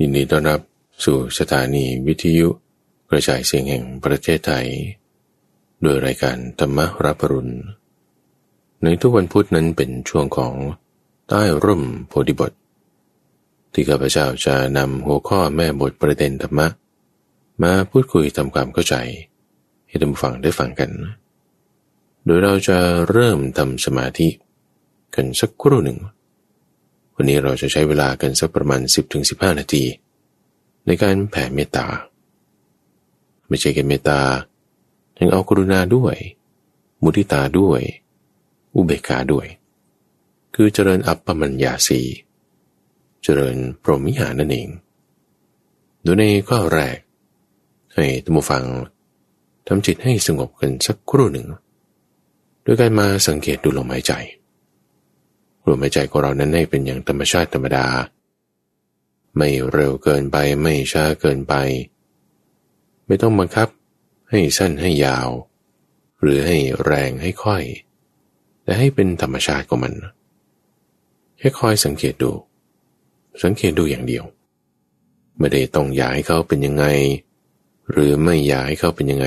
ยินดีต้อนรับสู่สถานีวิทยุกระจายเสียงแห่งประเทศไทย โดยรายการธรรมรับรุณ ในทุกวันพุธนั้นเป็นช่วงของใต้ร่มโพธิบท ที่ข้าพเจ้าจะนำหัวข้อแม่บทประเด็นธรรมะ มาพูดคุยทำความเข้าใจ ให้ท่านฟังได้ฟังกัน โดยเราจะเริ่มทำสมาธิ กันสักครู่หนึ่ง วันนี้เราจะใช้เวลากันสักประมาณ 10-15 นาที ในการแผ่เมตตา ไม่ใช่แค่เมตตายังเอากรุณาด้วย มุทิตาด้วย อุเบกขาด้วย คือเจริญอัปปมัญญาสีเจริญพรหมิหารนั่นเองดยในข้อแรก ให้ตัมฟังทำจิตให้สงบกันสักครู่หนึ่งโดยการมาสังเกตดูลมหายใจ ลมหายใจของเรานั้นให้เป็นอย่างธรรมชาติธรรมดา ไม่เร็วเกินไปไม่ช้าเกินไป ไม่ต้องบังคับ ให้สั้นให้ยาว หรือให้แรงให้ค่อย แต่ให้เป็นธรรมชาติของมันแค่คอยสังเกตดู สังเกตดูอย่างเดียว ไม่ได้ต้องอยากให้เขาเป็นยังไง หรือไม่อยากให้เขาเป็นยังไง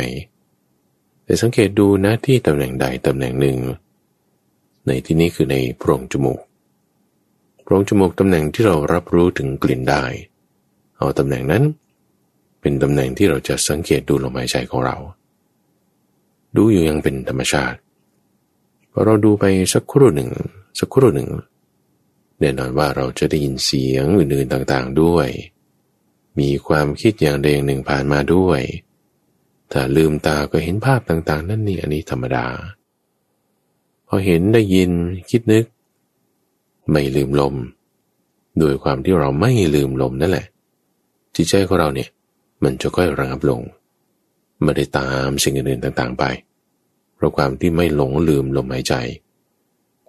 แต่สังเกตดูนะที่ตำแหน่งใดตำแหน่งหนึ่ง ในที่นี้คือในโพรงจมูก โพรงจมูกตำแหน่งที่เรารับรู้ถึงกลิ่นได้ เอาตำแหน่งนั้น เป็นตำแหน่งที่เราจะสังเกตดูลมหายใจของเรา ดูอยู่ยังเป็นธรรมชาติพอเราดูไปสักครู่หนึ่ง สักครู่หนึ่งแน่นอนว่าเราจะได้ยินเสียงอื่นๆต่างๆด้วย มีความคิดอย่างใดอย่างหนึ่งผ่านมาด้วย ถ้าลืมตาก็เห็นภาพต่างๆ นั่นนี่อันนี้ธรรมดา พอเห็นได้ยินคิดนึก ไม่ลืมลมโดยความที่เราไม่ลืมลมนั่นแหละ จิตใจของเราเนี่ย มันจะค่อยระงับลงไม่ได้ตามสิ่งอื่นๆต่างๆไป เพราะความที่ไม่หลงลืมลมหายใจ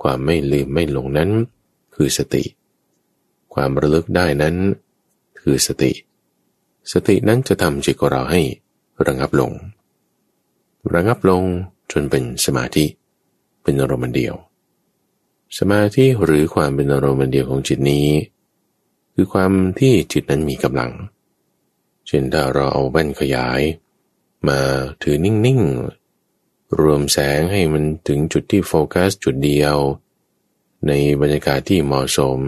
ความไม่ลืมไม่หลงนั้นคือสติ ความระลึกได้นั้น คือสติ สตินั้นจะทำจิตของเราให้ระงับลง ระงับลงจนเป็นสมาธิ เป็นอารมณ์เดียว สมาธิหรือความเป็นอารมณ์เดียวของจิตนี้ คือความที่จิตนั้นมีกำลัง เช่นถ้าเราเอาแว่นขยาย มาถือนิ่งๆ รวมแสงให้มันถึงจุดที่โฟกัสจุดเดียว ในบรรยากาศที่เหมาะสม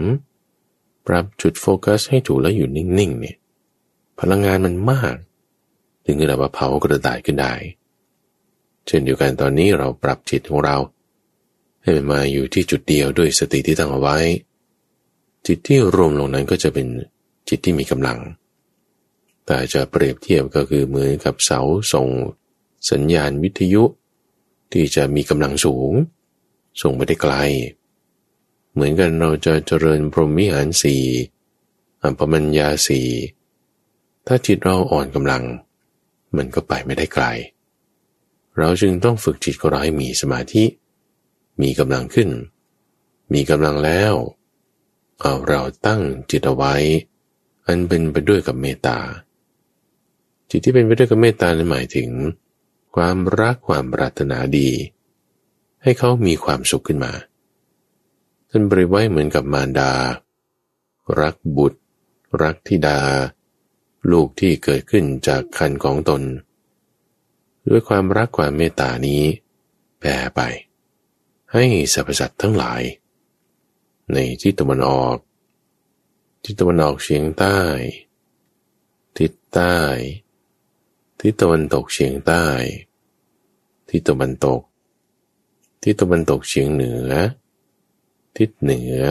ปรับจุดโฟกัสให้ถูกแล้วอยู่นิ่งๆเนี่ยพลังงานมันมาก ถึงจะแบบว่าเผากระต่ายขึ้นได้ เช่นเดียวกันตอนนี้เราปรับจิตของเรา ให้มันมาอยู่ที่จุดเดียวด้วยสติที่ตั้งเอาไว้ จิตที่รวมลงนั้นก็จะเป็นจิตที่มีกำลัง แต่จะเปรียบเทียบก็คือเหมือนกับเสาส่งสัญญาณวิทยุ ที่จะมีกำลังสูง ส่งไปได้ไกล เหมือนกันเราจะเจริญพรหมิหารสีอัปมัญญาสีถ้าจิตเราอ่อนกำลัง มันก็ไปไม่ได้ไกล เราจึงต้องฝึกจิตของเราให้มีสมาธิ มีกำลังขึ้น มีกำลังแล้วเอาเราตั้งจิตเอาไว้ อันเป็นไปด้วยกับเมตตา จิตที่เป็นไปด้วยกับเมตตานั้นหมายถึง ความรักความปรารถนาดี ให้เขามีความสุขขึ้นมาท่านบริไว้เหมือนกับมารดา รักบุตร รักธิดา ลูกที่เกิดขึ้นจากคันของตน ด้วยความรักความเมตตานี้แผ่ไป ให้สรรพสัตว์ทั้งหลาย ในทิศตะวันออกทิศตะวันออกเฉียงใต้ ทิศใต้ ทิศตะวันตกเฉียงใต้ ทิศตะวันตก ทิศตะวันตกเฉียงเหนือ ทิศเหนือ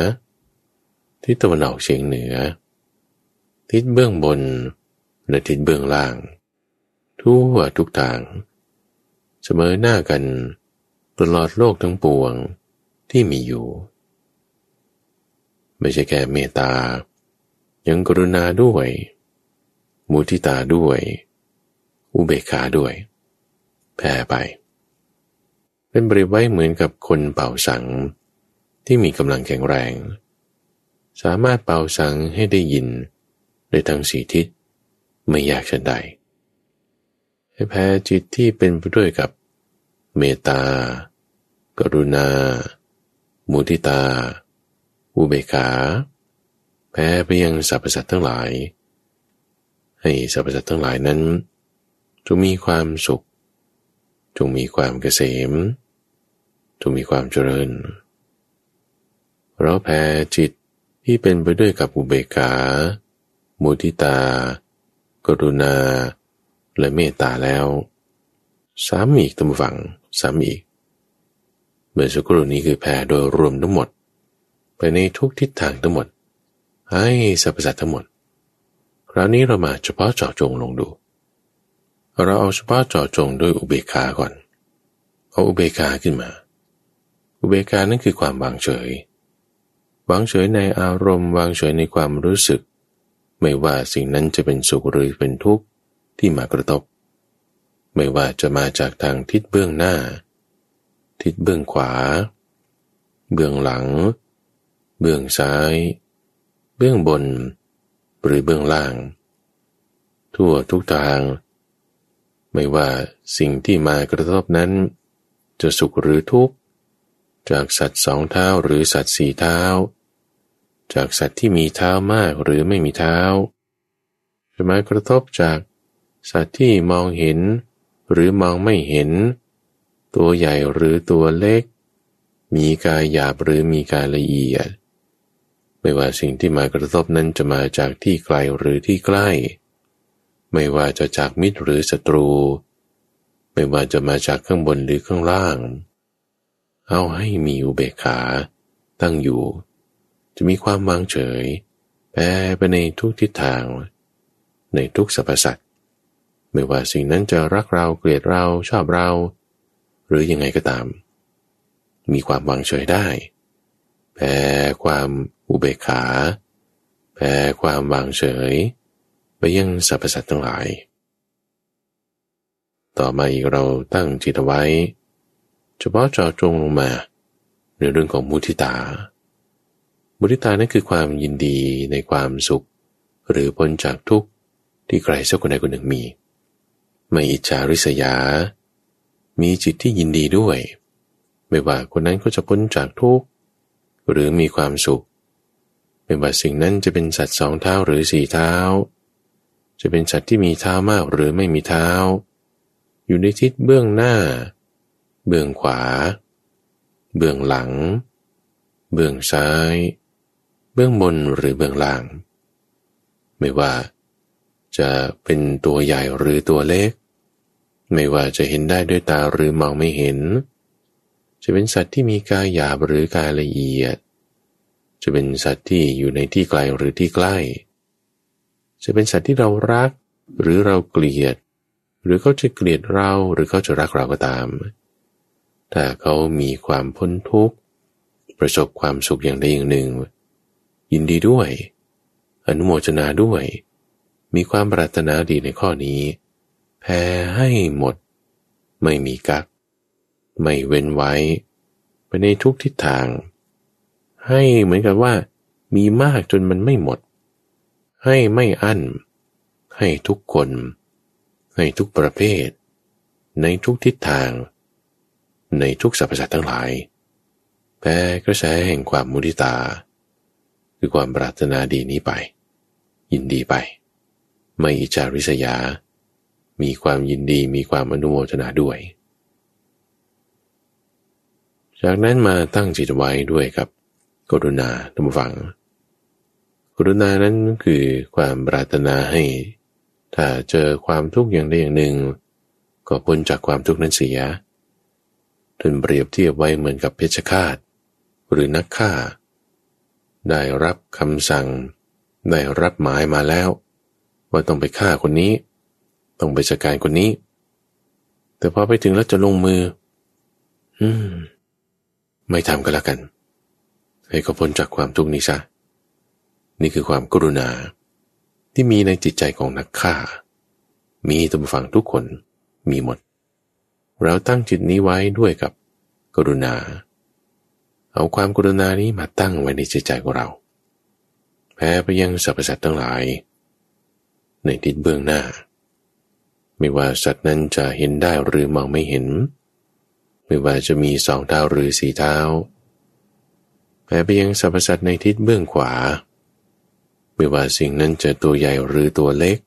ทิศตะวันออกเฉียงเหนือ ทิศเบื้องบนและทิศเบื้องล่าง ทั่วทุกทาง เสมอหน้ากัน ตลอดโลกทั้งปวงที่มีอยู่ ไม่ใช่แค่เมตตา ยังกรุณาด้วย มุทิตาด้วย อุเบกขาด้วย แผ่ไป เป็นบริไว้เหมือนกับคนเป่าสัง ที่มีกำลังแข็งแรง สามารถเป่าสังให้ได้ยินในทั้งสีทิศไม่ยากเช่นใดให้แพ้จิตที่เป็นไปด้วยกับเมตตา กรุณา มุทิตา อุเบกขา แพ้ไปยังสรรพสัตว์ทั้งหลาย ให้สรรพสัตว์ทั้งหลายนั้น จงมีความสุข จงมีความเกษม จงมีความเจริญ เราแผ่จิตที่เป็นไปด้วยกับอุเบกขา มุทิตา กรุณา และเมตตาแล้วสามอีกตมฝังสามอีก เมื่อสักครู่นี้คือแผ่โดยรวมทั้งหมด ไปในทุกทิศทางทั้งหมด ให้สรรพสัตว์ทั้งหมด คราวนี้เรามาเฉพาะเจาะจงลงดู เราเอาเฉพาะเจาะจงด้วยอุเบกขาก่อน เอาอุเบกขาขึ้นมา อุเบกขานั่นคือความวางเฉยวางเฉยในอารมณ์วางเฉยในความรู้สึก ไม่ว่าสิ่งนั้นจะเป็นสุขหรือเป็นทุกข์ที่มากระทบ ไม่ว่าจะมาจากทางทิศเบื้องหน้า ทิศเบื้องขวา เบื้องหลัง เบื้องซ้าย เบื้องบน หรือเบื้องล่าง ทั่วทุกทาง ไม่ว่าสิ่งที่มากระทบนั้น จะสุขหรือทุกข์ จากสัตว์สองเท้าหรือสัตว์สี่เท้า จากสัตว์ที่มีเท้ามากหรือไม่มีเท้า จะมากระทบจากสัตว์ที่มองเห็นหรือมองไม่เห็น ตัวใหญ่หรือตัวเล็ก มีกายหยาบหรือมีกายละเอียด ไม่ว่าสิ่งที่มากระทบนั้นจะมาจากที่ไกลหรือที่ใกล้ ไม่ว่าจะจากมิตรหรือศัตรู ไม่ว่าจะมาจากข้างบนหรือข้างล่าง เอาให้มีอุเบกขา ตั้งอยู่ จะมีความวางเฉยแผ่ไปในทุกทิศทาง ในทุกสรรพสัตว์ไม่ว่าสิ่งนั้นจะรักเราเกลียดเราชอบเรา หรือยังไงก็ตาม มีความวางเฉยได้ แผ่ความอุเบกขา แผ่ความวางเฉย ไปยังสรรพสัตว์ทั้งหลาย ต่อมาอีกเราตั้งจิตไว้ เฉพาะจอจงลงมา ในเรื่องของมุทิตา มุทิตานั้นคือความยินดีในความสุข หรือพ้นจากทุกข์ที่ใครสักคนใดคนหนึ่งมี ไม่อิจฉาริษยา มีจิตที่ยินดีด้วย ไม่ว่าคนนั้นก็จะพ้นจากทุกข์หรือมีความสุข ไม่ว่าสิ่งนั้นจะเป็นสัตว์สองเท้าหรือสี่เท้า จะเป็นสัตว์ที่มีเท้ามากหรือไม่มีเท้า อยู่ในทิศเบื้องหน้า เบื้องขวา เบื้องหลัง เบื้องซ้าย เบื้องบนหรือเบื้องล่าง ไม่ว่าจะเป็นตัวใหญ่หรือตัวเล็ก ไม่ว่าจะเห็นได้ด้วยตาหรือมองไม่เห็น จะเป็นสัตว์ที่มีกายหยาบหรือกายละเอียด จะเป็นสัตว์ที่อยู่ในที่ไกลหรือที่ใกล้ จะเป็นสัตว์ที่เรารักหรือเราเกลียด หรือเขาจะเกลียดเราหรือเขาจะรักเราก็ตาม ถ้าเขามีความพ้นทุกข์ ประสบความสุขอย่างใดอย่างหนึ่ง ยินดีด้วย อนุโมทนาด้วย มีความปรารถนาดีในข้อนี้ แพ้ให้หมด ไม่มีกัก ไม่เว้นไว้ ไปในทุกทิศทาง ให้เหมือนกับว่า มีมากจนมันไม่หมด ให้ไม่อั้น ให้ทุกคน ให้ทุกประเภท ในทุกทิศทาง ในทุกสรรพสัตว์ทั้งหลายแพ้กระแสแห่งความมุทิตา คือความปรารถนาดีนี้ไป ยินดีไป ไม่อิจาริษยา มีความยินดีมีความอนุโมทนาด้วย จากนั้นมาตั้งจิตไว้ด้วยกับกรุณาทุกฝัง กรุณานั้นคือความปรารถนาให้ ถ้าเจอความทุกข์อย่างใดอย่างหนึ่ง ก็พ้นจากความทุกข์นั้นเสียจนเปรียบเทียบไว้เหมือนกับเพชฌฆาต หรือนักฆ่า ได้รับคำสั่ง ได้รับหมายมาแล้ว ว่าต้องไปฆ่าคนนี้ ต้องไปจัดการคนนี้ แต่พอไปถึงแล้วจะลงมือ อืม ไม่ทำก็แล้วกัน ให้เขาพ้นจากความทุกข์นี้ซะนี่คือความกรุณา ที่มีในจิตใจของนักฆ่า มีตัวฝังทุกคนมีหมด เราตั้งจิตนี้ไว้ด้วยกับกรุณา เอาความกรุณานี้มาตั้งไว้ในจิตใจของเรา แพ้ไปยังสรรพสัตว์ทั้งหลาย ในทิศเบื้องหน้า ไม่ว่าสัตว์นั้นจะเห็นได้หรือมองไม่เห็น ไม่ว่าจะมีสองเท้าหรือสี่เท้าแพ้ไปยังสรรพสัตว์ในทิศเบื้องขวา ไม่ว่าสิ่งนั้นจะตัวใหญ่หรือตัวเล็ก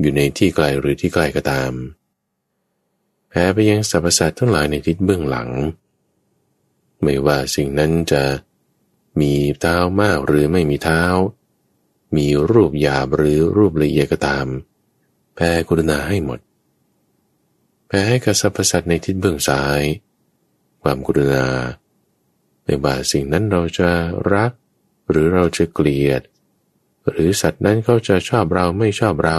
อยู่ในที่ไกลหรือที่ไกล้ก็ตามแผ่ไปยังสรรพสัตว์ทั้งหลายในทิศเบื้องหลัง ไม่ว่าสิ่งนั้นจะมีเท้ามากหรือไม่มีเท้า มีรูปหยาบหรือรูปละเอียดก็ตาม แผ่กรุณาให้หมด แผ่ให้กับสรรพสัตว์ในทิศเบื้องซ้าย ความกรุณาไม่ว่าสิ่งนั้นเราจะรัก หรือเราจะเกลียด หรือสัตว์นั้นเขาจะชอบเราไม่ชอบเรา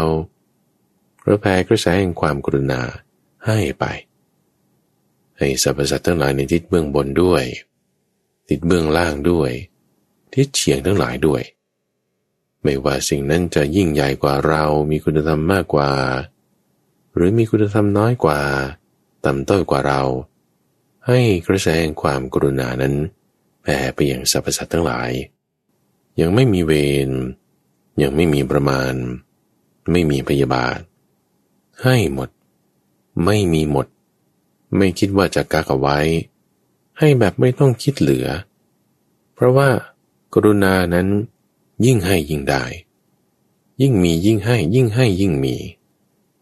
เราแผ่กระแสแห่งความกรุณาให้ไป ให้สรรพสัตว์ทั้งหลายในทิศเบื้องบนด้วย ทิศเบื้องล่างด้วย ทิศเฉียงทั้งหลายด้วย ไม่ว่าสิ่งนั้นจะยิ่งใหญ่กว่าเรา มีคุณธรรมมากกว่า หรือมีคุณธรรมน้อยกว่า ต่ำต้อยกว่าเรา ให้กระแสแห่งความกรุณานั้นแผ่ไปอยังสรรพสัตว์ทั้งหลาย ยังไม่มีเวร ยังไม่มีประมาณ ไม่มีพยาบาท ให้หมด ไม่มีหมด ไม่คิดว่าจะกักเอาไว้ ให้แบบไม่ต้องคิดเหลือ เพราะว่ากรุณานั้น ยิ่งให้ยิ่งได้ ยิ่งมียิ่งให้ ยิ่งให้ยิ่งมี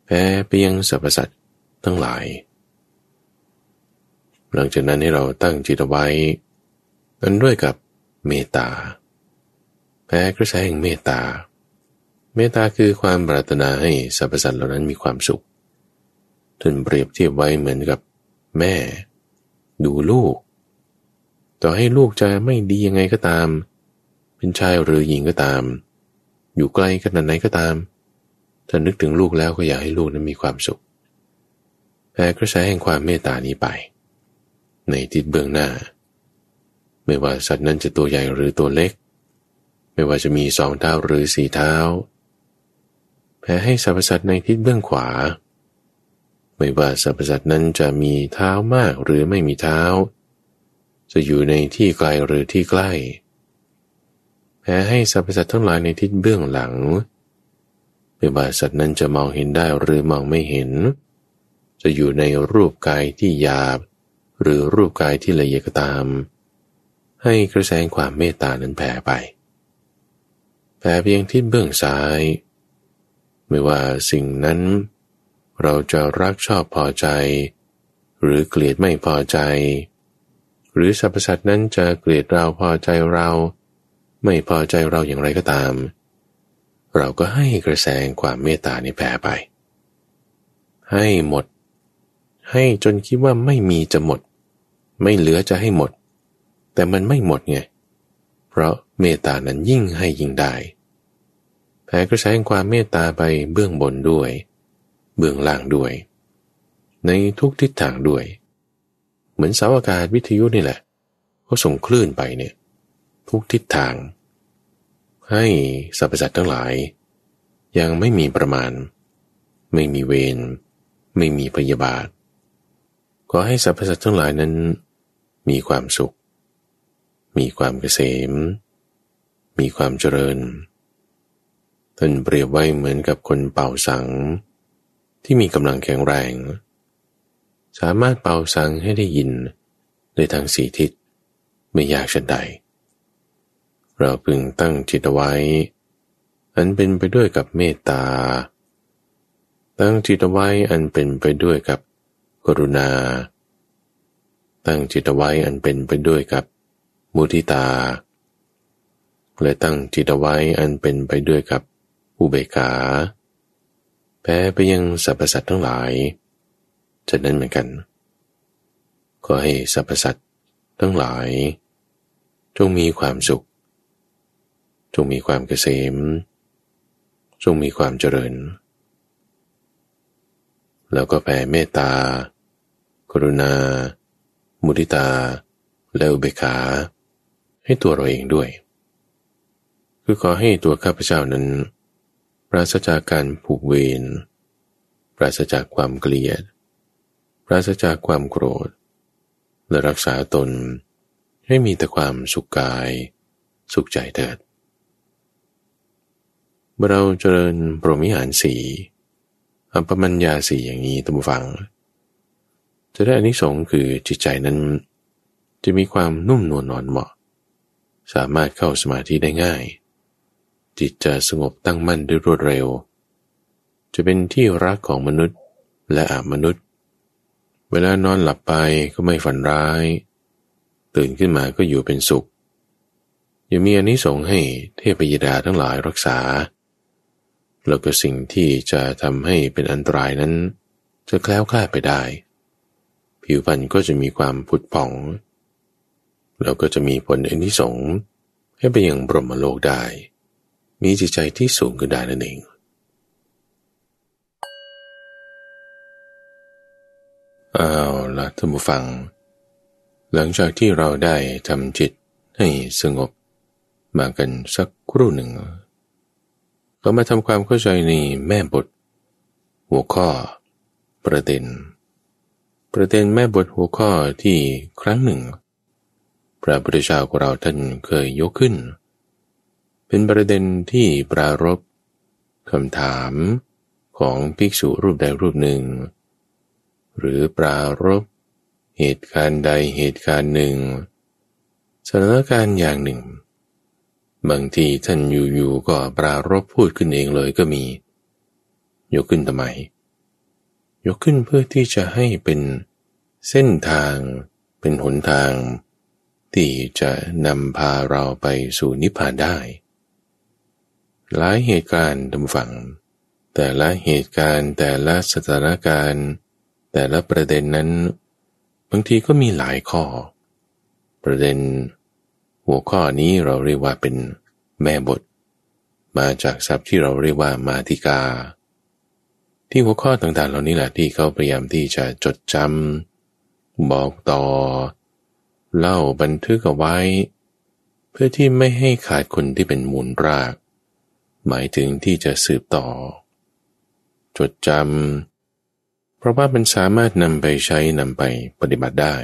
แพ้ไปยังสรรพสัตว์ทั้งหลาย หลังจากนั้นให้เราตั้งจิตไว้อันด้วยกับเมตตาแพ้กระแสแห่งเมตตา เมตตาคือความปรารถนาให้สรรพสัตว์เหล่านั้นมีความสุขท่านเปรียบเทียบไว้เหมือนกับแม่ ดูลูก ต่อให้ลูกจะไม่ดียังไงก็ตามเเป็นชายหรือหญิงก็ตาม อยู่ไกลขนาดไหนก็ตาม ถ้านึกถึงลูกแล้วก็อยากให้ลูกนั้นมีความสุขแผ่กระแสแห่งความเมตตานี้ไป ในทิศเบื้องหน้า ไม่ว่าสัตว์นั้นจะตัวใหญ่หรือตัวเล็ก ไม่ว่าจะมีสองเท้าหรือสี่เท้าแผ่ให้สรรพสัตว์ในทิศเบื้องขวา ไม่ว่าสรรพสัตว์นั้นจะมีเท้ามากหรือไม่มีเท้า จะอยู่ในที่ไกลหรือที่ใกล้ แผ่ให้สรรพสัตว์ทั้งหลายในทิศเบื้องหลังไม่ว่าสัตว์นั้นจะมองเห็นได้หรือมองไม่เห็น จะอยู่ในรูปกายที่หยาบ หรือรูปกายที่ละเอียดก็ตาม ให้กระแสความเมตตานั้นแผ่ไปแผ่เพียงทิศเบื้องซ้าย ไม่ว่าสิ่งนั้น เราจะรักชอบพอใจ หรือเกลียดไม่พอใจ หรือสรรพสัตว์นั้นจะเกลียดเราพอใจเรา ไม่พอใจเราอย่างไรก็ตาม เราก็ให้กระแสความเมตตานี้แผ่ไป ให้หมด ให้จนคิดว่าไม่มีจะหมด ไม่เหลือจะให้หมด แต่มันไม่หมดไง เพราะเมตตานั้นยิ่งให้ยิ่งได้แผ่กระแสความเมตตาไปเบื้องบนด้วย เบื้องล่างด้วย ในทุกทิศทางด้วย เหมือนเสาอากาศวิทยุนี่แหละเขาส่งคลื่นไปเนี่ย ทุกทิศทาง ให้สรรพสัตว์ทั้งหลาย ยังไม่มีประมาณ ไม่มีเวรไม่มีพยาบาทก็ให้สรรพสัตว์ทั้งหลายนั้น มีความสุข มีความเกษม มีความเจริญท่านเปรียบไว้เหมือนกับคนเป่าสัง ที่มีกำลังแข็งแรง สามารถเป่าสังให้ได้ยินในทางสีทิศไม่ยากชันใด เราพึงตั้งจิตไว้ อันเป็นไปด้วยกับเมตตา ตั้งจิตไว้อันเป็นไปด้วยกับกรุณา ตั้งจิตไว้อันเป็นไปด้วยกับมุทิตา และตั้งจิตไว้อันเป็นไปด้วยกับอุเบกขา แพ้ไปยังสรรพสัตว์ทั้งหลายจะนั้นเหมือนกัน ก็ให้สรรพสัตว์ทั้งหลาย จงมีความสุข จงมีความเกษม จงมีความเจริญ แล้วก็แผ่เมตตา กรุณา มุทิตา และอุเบกขา ให้ตัวเราเองด้วย คือขอให้ตัวข้าพเจ้านั้น ปราศจากการผูกเวร ปราศจากความเกลียด ปราศจากความโกรธ และรักษาตนให้มีแต่ความสุขกาย สุขใจเถิด เราเจริญปรมิหารสีอัปมัญญาสีอย่างนี้ตั้งฟัง จะได้อานิสงส์คือจิตใจนั้น จะมีความนุ่มนวลนอนเหมาะ สามารถเข้าสมาธิได้ง่าย จิตจะสงบตั้งมั่นด้วยรวดเร็ว จะเป็นที่รักของมนุษย์และอามนุษย์ เวลานอนหลับไปก็ไม่ฝันร้าย ตื่นขึ้นมาก็อยู่เป็นสุขยังมีอนิสงส์ให้เทพยดาทั้งหลายรักษา แล้วก็สิ่งที่จะทำให้เป็นอันตรายนั้น จะแคล้วคลาดไปได้ ผิวพรรณก็จะมีความผุดผ่อง แล้วก็จะมีผลอนิสงส์ให้ไปยังบรมโลกได้ มีจิตใจที่สูงขึ้นได้นั่นเองเอาละท่านผู้ฟัง หลังจากที่เราได้ทำจิตให้สงบมากันสักครู่หนึ่ง ก็มาทำความเข้าใจในแม่บท หัวข้อ ประเด็น ประเด็นแม่บทหัวข้อที่ครั้งหนึ่ง พระพุทธเจ้าของเราท่านเคยยกขึ้น เป็นประเด็นที่ปรารบคำถามของภิกษุรูปใดรูปหนึ่ง หรือปรารบเหตุการณ์ใดเหตุการณ์หนึ่งสถานการณ์อย่างหนึ่ง บางทีท่านอยู่ๆก็ปรารบพูดขึ้นเองเลยก็มี ยกขึ้นทำไม ยกขึ้นเพื่อที่จะให้เป็นเส้นทาง เป็นหนทาง ที่จะนำพาเราไปสู่นิพพานได้ หลายเหตุการณ์ดำฝัง แต่ละเหตุการณ์แต่ละสถานการณ์ แต่ละประเด็นนั้น บางทีก็มีหลายข้อ ประเด็น หัวข้อนี้เราเรียกว่าเป็นแม่บท มาจากศัพท์ที่เราเรียกว่ามาติกา ที่หัวข้อต่างๆ เหล่านี้แหละที่เขาพยายามที่จะจดจำบอกต่อ เล่าบันทึกเอาไว้ เพื่อที่ไม่ให้ขาดคนที่เป็นมูลราก หมายถึงที่จะสืบต่อ จดจำเพราะว่ามันสามารถนำไปใช้นำไปปฏิบัติได้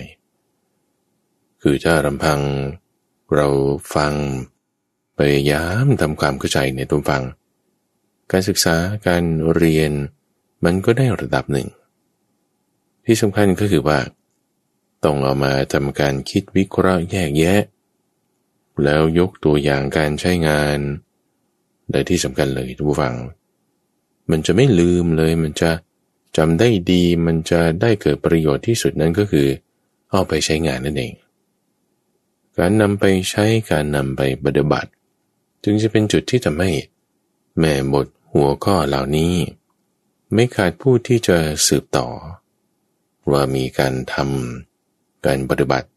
คือถ้าลำพัง เราฟังพยายามทำความเข้าใจในตัวฟัง การศึกษาการเรียนมันก็ได้ระดับหนึ่ง ที่สำคัญก็คือว่า ต้องเอามาทำการคิดวิเคราะห์แยกแยะ แล้วยกตัวอย่างการใช้งานและที่สำคัญเลยทุกฟัง มันจะไม่ลืมเลยมันจะจำได้ดีมันจะได้เกิดประโยชน์ที่สุดนั้นก็คือ เอาไปใช้งานนั่นเอง การนำไปใช้การนำไปปฏิบัติ จึงจะเป็นจุดที่ทำให้แม่บทหัวข้อเหล่านี้ ไม่ขาดผู้ที่จะสืบต่อ ว่ามีการทำการปฏิบัติ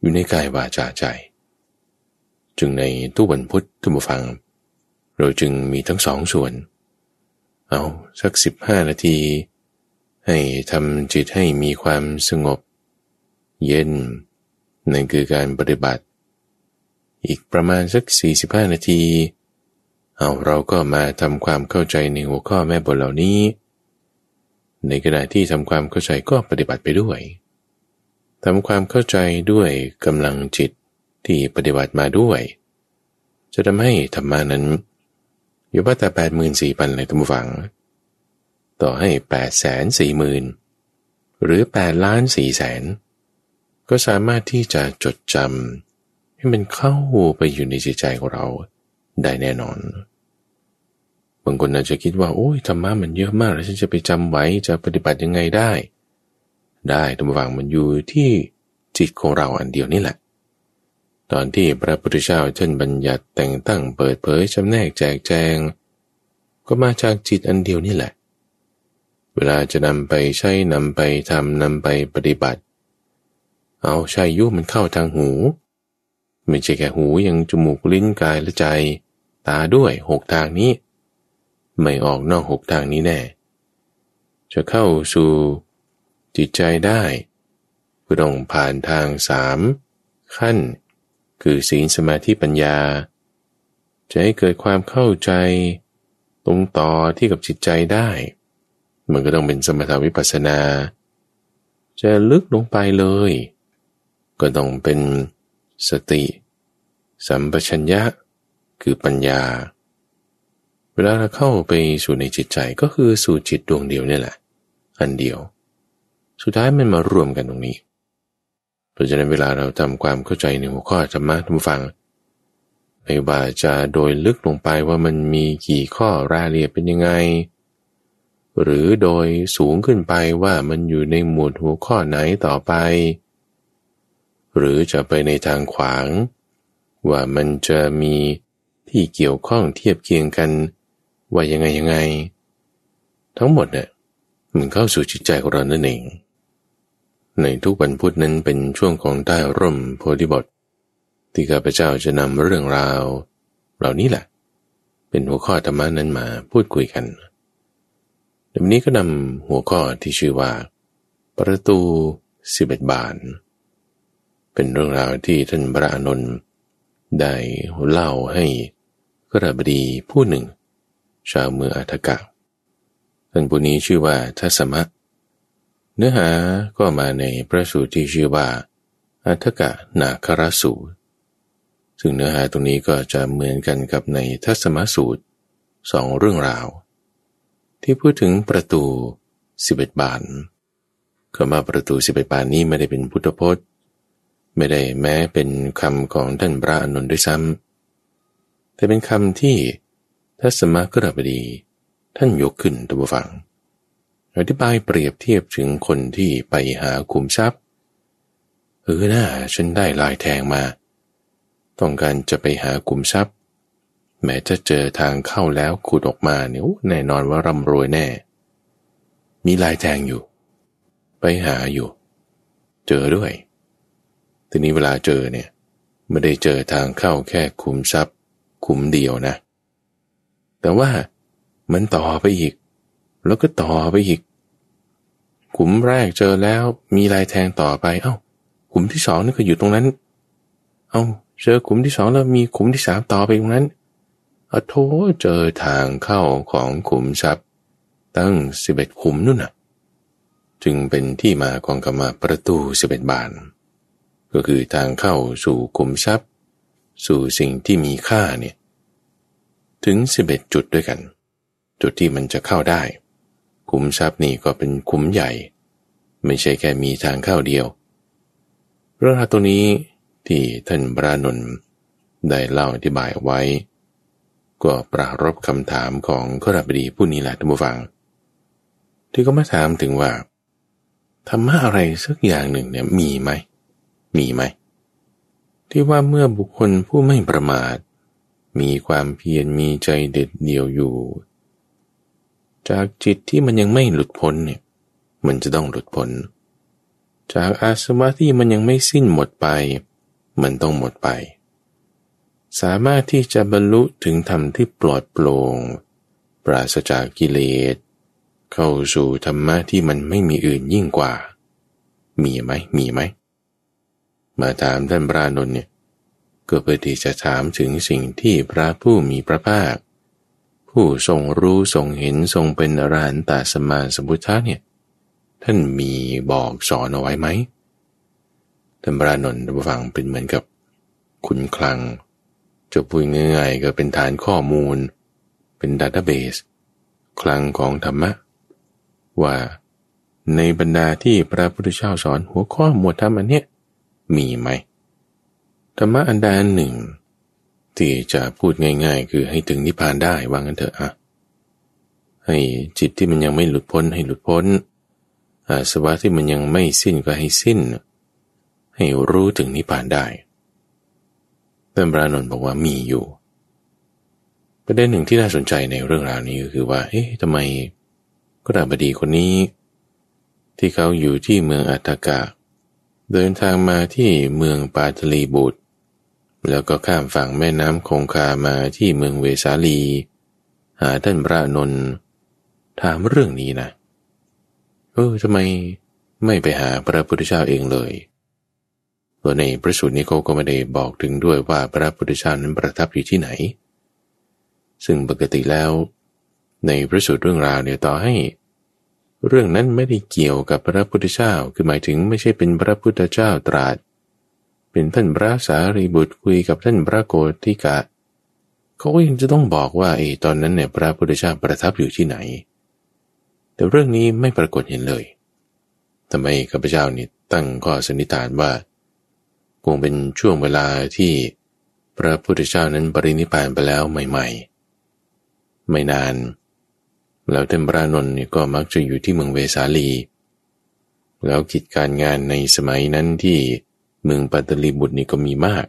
อยู่ในกายวาจาใจ จึงในตู้วันพุทธทุกฟัง เราจึงมีทั้งสองส่วน เอาสักสิบห้านาที ให้ทำจิตให้มีความสงบ เย็น นั่นคือการปฏิบัติ อีกประมาณสัก 45 นาที เอาเราก็มาทำความเข้าใจในหัวข้อแม่บทเหล่านี้ ในขณะที่ทำความเข้าใจก็ปฏิบัติไปด้วยทำความเข้าใจด้วยกำลังจิตที่ปฏิบัติมาด้วย จะทำให้ธรรมานั้นอยู่ว่าแต่แปดหมื่นสี่พันเลยทุกฝัง ต่อให้แปดแสนสี่หมื่นหรือแปดล้านสี่แสน ก็สามารถที่จะจดจำให้มันเข้าไปอยู่ในจิตใจของเราได้แน่นอน บางคนอาจจะคิดว่าโอ้ยธรรมะมันเยอะมากแล้วฉันจะไปจำไว้จะปฏิบัติยังไงได้ ได้ทุกฝังมันอยู่ที่จิตของเราอันเดียวนี่แหละ ตอนที่พระพุทธเจ้าท่านบัญญัติแต่งตั้งเปิดเผยจำแนกแจกแจง ก็มาจากจิตอันเดียวนี่แหละเวลาจะนำไปใช้นำไปทำนำไปปฏิบัติ เอาช้ยุมันเข้าทางหู ไม่ใช่แค่หูยังจมูกลิ้นกายและใจ ตาด้วยหกทางนี้ ไม่ออกนอกหกทางนี้แน่ จะเข้าสู่จิตใจได้ก็ต้องผ่านทางสามขั้น คือศีลสมาธิปัญญา จะให้เกิดความเข้าใจ ตรงต่อที่กับจิตใจได้ มันก็ต้องเป็นสมถาวิปัสนา จะลึกลงไปเลย ก็ต้องเป็นสติ สัมปชัญญะคือปัญญา เวลาเราเข้าไปสู่ในจิตใจก็คือสู่จิตดวงเดียวนี่แหละ อันเดียว สุดท้ายมันมารวมกันตรงนี้เพราะฉะนั้นเวลาเราทำความเข้าใจในหัวข้อธรรมะท่านฟังไม่ว่าจะโดยลึกลงไปว่ามันมีกี่ข้อรายละเอียดเป็นยังไง หรือโดยสูงขึ้นไปว่ามันอยู่ในหมวดหัวข้อไหนต่อไป หรือจะไปในทางขวาง ว่ามันจะมีที่เกี่ยวข้องเทียบเคียงกัน ว่ายังไงยังไง ทั้งหมดเนี่ยมันเข้าสู่จิตใจของเรานั่นเองในทุกวันพุธนั้นเป็นช่วงของใต้ร่มโพธิบท ที่ข้าพเจ้าจะนำเรื่องราว เหล่านี้แหละ เป็นหัวข้อธรรมานั้นมาพูดคุยกันวันนี้ก็นำหัวข้อที่ชื่อว่า ประตูสิบเอ็ดบาน เป็นเรื่องราวที่ท่านพระอนุนได้เล่าให้กระบดีผู้หนึ่ง ชาวเมืองอัฐกะท่านผู้นี้ชื่อว่าทัศมะเนื้อหาก็มาในพระสูตรที่ชื่อว่า อัฐกะนาครสูตร ซึ่งเนื้อหาตรงนี้ก็จะเหมือนกันกับในทัศมสูตรสองเรื่องราว ที่พูดถึงประตูสิบเอ็ดบานคำว่าประตูสิบเอ็ดบานนี้ไม่ได้เป็นพุทธพจน์ ไม่ได้แม้เป็นคำของท่านพระอนุนด้วยซ้ำแต่เป็นคำที่ทัศมกรบดีท่านยกขึ้นตัวฟัง อธิบายเปรียบเทียบถึงคนที่ไปหาคุมทรัพย์เออหน้าฉันได้ลายแทงมา ต้องการจะไปหาคุมทรัพย์ แม้จะเจอทางเข้าแล้วขุดออกมาเนี่ยแน่นอนว่าร่ำรวยแน่ มีลายแทงอยู่ ไปหาอยู่ เจอด้วย ทีนี้เวลาเจอเนี่ยไม่ได้เจอทางเข้าแค่คุมทรัพย์คุมเดียวนะ แต่ว่ามันต่อไปอีก แล้วก็ต่อไปอีก ขุมแรกเจอแล้วมีลายแทงต่อไป เอา้าขุมที่สองนี่ก็อยู่ตรงนั้น เอา้าเจอขุมที่สองแล้วมีขุมที่สามต่อไปตรงนั้นอโทเจอทางเข้าของขุมทรัพย์ตั้งสิบเอ็ดขุมนู่นน่ะ จึงเป็นที่มาของคำว่าประตูสิบเอ็ดบาน ก็คือทางเข้าสู่ขุมทรัพย์ สู่สิ่งที่มีค่าเนี่ยถึงสิบเอ็ดจุดด้วยกัน จุดที่มันจะเข้าได้ ขุมทรัพย์นี่ก็เป็นขุมใหญ่ ไม่ใช่แค่มีทางเข้าเดียว เรื่องราวตัวนี้ที่ท่านบรานนท์ได้เล่าอธิบายไว้ ก็ปรารบคำถามของขรบดีผู้นี้แหละท่านผู้ฟัง ที่ก็มาถามถึงว่าธรรมะอะไรสักอย่างหนึ่งเนี่ยมีไหม มีไหม ที่ว่าเมื่อบุคคลผู้ไม่ประมาท มีความเพียรมีใจเด็ดเดี่ยวอยู่ จากจิตที่มันยังไม่หลุดพ้นเนี่ย มันจะต้องหลุดพ้น จากอาสวะที่มันยังไม่สิ้นหมดไป มันต้องหมดไป สามารถที่จะบรรลุถึงธรรมที่ปลอดโปร่งปราศจากกิเลสเข้าสู่ธรรมะที่มันไม่มีอื่นยิ่งกว่า มีไหม มีไหม มาถามท่านพระนนท์เนี่ยก็เพื่อที่จะถามถึงสิ่งที่พระผู้มีพระภาค ผู้ทรงรู้ทรงเห็นทรงเป็นอรหันตสมาสมุทธะเนี่ยท่านมีบอกสอนเอาไว้ไหมท่านพระนนท์ฟังเป็นเหมือนกับคุณคลังจะพูดง่ายๆก็เป็นฐานข้อมูล เป็นดัตเตอร์เบสคลังของธรรมะ ว่าในบรรดาที่พระพุทธเจ้าสอนหัวข้อหมวดธรรมอันเนี้ย มีไหมธรรมะอันใดอันหนึ่ง ที่จะพูดง่าย ๆ คือให้ถึงนิพพานได้ว่างั้นเถอะอะให้จิตที่มันยังไม่หลุดพ้นให้หลุดพ้น อาสวะที่มันยังไม่สิ้นก็ให้สิ้น ให้รู้ถึงนิพพานได้ท่านพระนนท์บอกว่ามีอยู่ ประเด็นหนึ่งที่น่าสนใจในเรื่องราวนี้ก็คือว่า เอ๊ะทำไมก็ดาบดีคนนี้ ที่เขาอยู่ที่เมืองอัตกะ เดินทางมาที่เมืองปาตลีบุตร แล้วก็ข้ามฝั่งแม่น้ำคงคามาที่เมืองเวสาลี หาท่านพระนนท์ถามเรื่องนี้นะเออทำไมไม่ไปหาพระพุทธเจ้าเองเลยตัวในพระสูตรนี้เขาก็ไม่ได้บอกถึงด้วยว่าพระพุทธเจ้านั้นประทับอยู่ที่ไหน ซึ่งปกติแล้ว ในพระสูตรเรื่องราวเนี่ยต่อให้ เรื่องนั้นไม่ได้เกี่ยวกับพระพุทธเจ้า คือหมายถึงไม่ใช่เป็นพระพุทธเจ้าตรัส เป็นท่านพระสารีบุตรคุยกับท่านพระโกธิกะ เขาก็ยังจะต้องบอกว่าไอ้ตอนนั้นเนี่ยพระพุทธเจ้าประทับอยู่ที่ไหน แต่เรื่องนี้ไม่ปรากฏเห็นเลยทำไมข้าพเจ้านี่ตั้งข้อสันนิษฐานว่าคงเป็นช่วงเวลาที่พระพุทธเจ้านั้นปรินิพานไปแล้วใหม่ ๆ ไม่นาน แล้วเทมปรานนท์เนี่ยก็มักจะอยู่ที่เมืองเวสาลี แล้วกิจการงานในสมัยนั้นที่เมืองปัตตลีบุตรนี่ก็มีมาก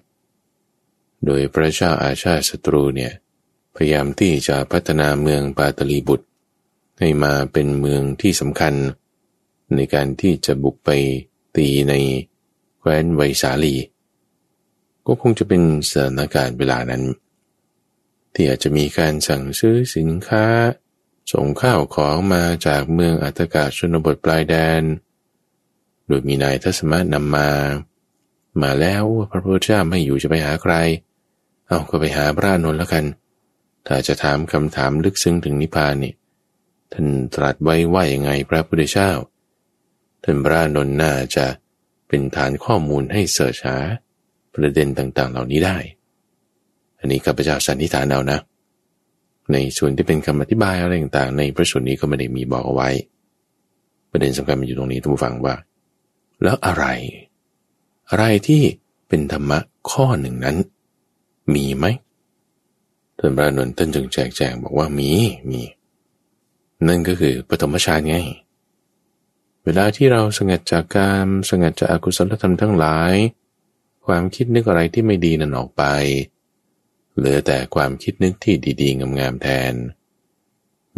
โดยพระเจ้าอาชาศัตรูเนี่ยพยายามที่จะพัฒนาเมืองปาตลีบุตร ให้มาเป็นเมืองที่สำคัญ ในการที่จะบุกไปตีในแคว้นไวสาลี ก็คงจะเป็นสถานการณ์เวลานั้น ที่อาจจะมีการสั่งซื้อสินค้า ส่งข้าวของมาจากเมืองอัตกาชนบทปลายแดน โดยมีนายทัศมะนำมา มาแล้วพระพุทธเจ้าไม่อยู่จะไปหาใคร เอาก็ไปหาพระนนท์แล้วกัน ถ้าจะถามคำถามลึกซึ้งถึงนิพพานนี่ท่านตรัสไว้ว่าอย่างไงพระพุทธเจ้า ท่านพระนนท์น่าจะเป็นฐานข้อมูลให้เสิร์ชหาประเด็นต่างๆ เหล่านี้ได้ อันนี้ข้าพเจ้าสันนิษฐานเอานะ ในส่วนที่เป็นคำอธิบายอะไรต่างๆ ในพระสูตรนี้ก็ไม่ได้มีบอกเอาไว้ ประเด็นสำคัญมันอยู่ตรงนี้ทุกฟังว่า แล้วอะไร อะไรที่เป็นธรรมะข้อหนึ่งนั้น มีไหมท่านพระนนท์ท่านจึงแจกแจงบอกว่ามีมี นั่นก็คือปฐมฌานไง เวลาที่เราสงัดจากกามสงัดจากอากุศลธรรมทั้งหลาย ความคิดนึกอะไรที่ไม่ดีนั้นออกไป เหลือแต่ความคิดนึกที่ดีๆ งามๆแทน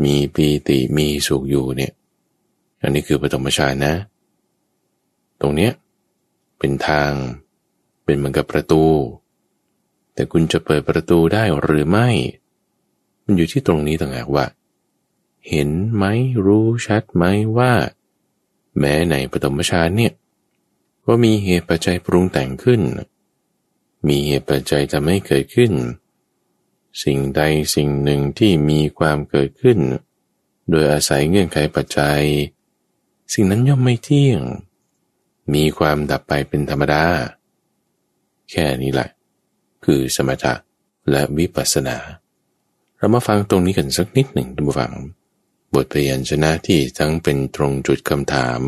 มีปีติมีสุขอยู่เนี่ย อันนี้คือปฐมฌานนะ ตรงเนี้ยเป็นทาง เป็นเหมือนกับประตู แต่คุณจะเปิดประตูได้หรือไม่ มันอยู่ที่ตรงนี้ต่างหากว่า เห็นไหมรู้ชัดไหมว่า แม้ในปฐมฌานเนี่ยว่ามีเหตุปัจจัยปรุงแต่งขึ้น มีเหตุปัจจัยทำให้เกิดขึ้น สิ่งใดสิ่งหนึ่งที่มีความเกิดขึ้น โดยอาศัยเงื่อนไขปัจจัย สิ่งนั้นย่อมไม่เที่ยง มีความดับไปเป็นธรรมดา แค่นี้แหละ คือสมถะและวิปัสสนา เรามาฟังตรงนี้กันสักนิดหนึ่งท่านผู้ฟัง บทพยัญชนะที่ทั้งเป็นตรงจุดคำถาม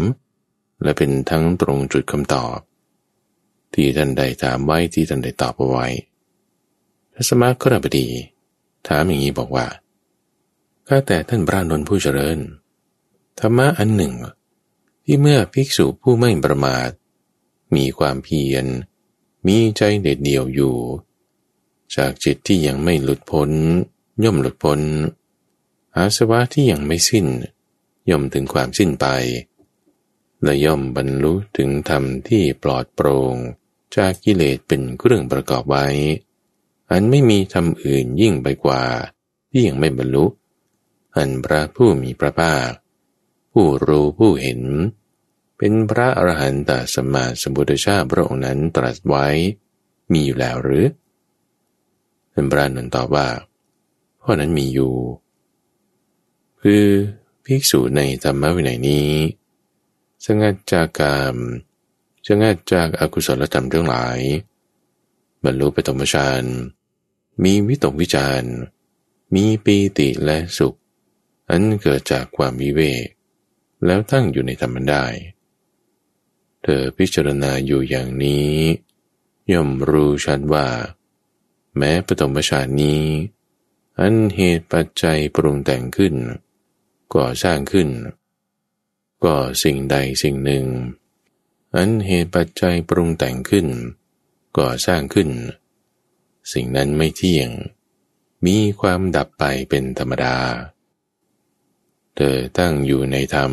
และเป็นทั้งตรงจุดคำตอบ ที่ท่านใดถามไว้ที่ท่านใดตอบเอาไว้ ทัศมากรบดี ถามอย่างนี้บอกว่าข้าแต่ท่านพระนนท์ผู้เจริญ ธรรมะอันหนึ่ง ที่เมื่อภิกษุผู้ไม่ประมาท มีความเพียร มีใจเด็ดเดี่ยวอยู่ จากจิตที่ยังไม่หลุดพ้น ย่อมหลุดพ้น อาสวะที่ยังไม่สิ้น ย่อมถึงความสิ้นไป และย่อมบรรลุถึงธรรมที่ปลอดโปร่งจากกิเลสเป็นเครื่องประกอบไว้ อันไม่มีธรรมอื่นยิ่งไปกว่า ที่ยังไม่บรรลุ อันพระผู้มีพระภาค ผู้รู้ผู้เห็น เป็นพระอรหันตสัมมาสัมพุทธเจ้าพระองค์นั้นตรัสไว้ มีอยู่แล้วหรือท่านพระนันตอบว่าเพราะนั้นมีอยู่ คือภิกษุในธรรมวินัยนี้สงัดจากกามสงัดจากอากุศลธรรมทั้งหลาย บรรลุปฐมฌาน มีวิตกวิจารมีปีติและสุข อันเกิดจากความวิเวกแล้วตั้งอยู่ในธรรมได้ เธอพิจารณาอยู่อย่างนี้ ย่อมรู้ชัดว่า แม้ปฐมฌานนี้ อันเหตุปัจจัยปรุงแต่งขึ้น ก่อสร้างขึ้น ก็สิ่งใดสิ่งหนึ่ง อันเหตุปัจจัยปรุงแต่งขึ้น ก่อสร้างขึ้น สิ่งนั้นไม่เที่ยง มีความดับไปเป็นธรรมดา เธอตั้งอยู่ในธรรม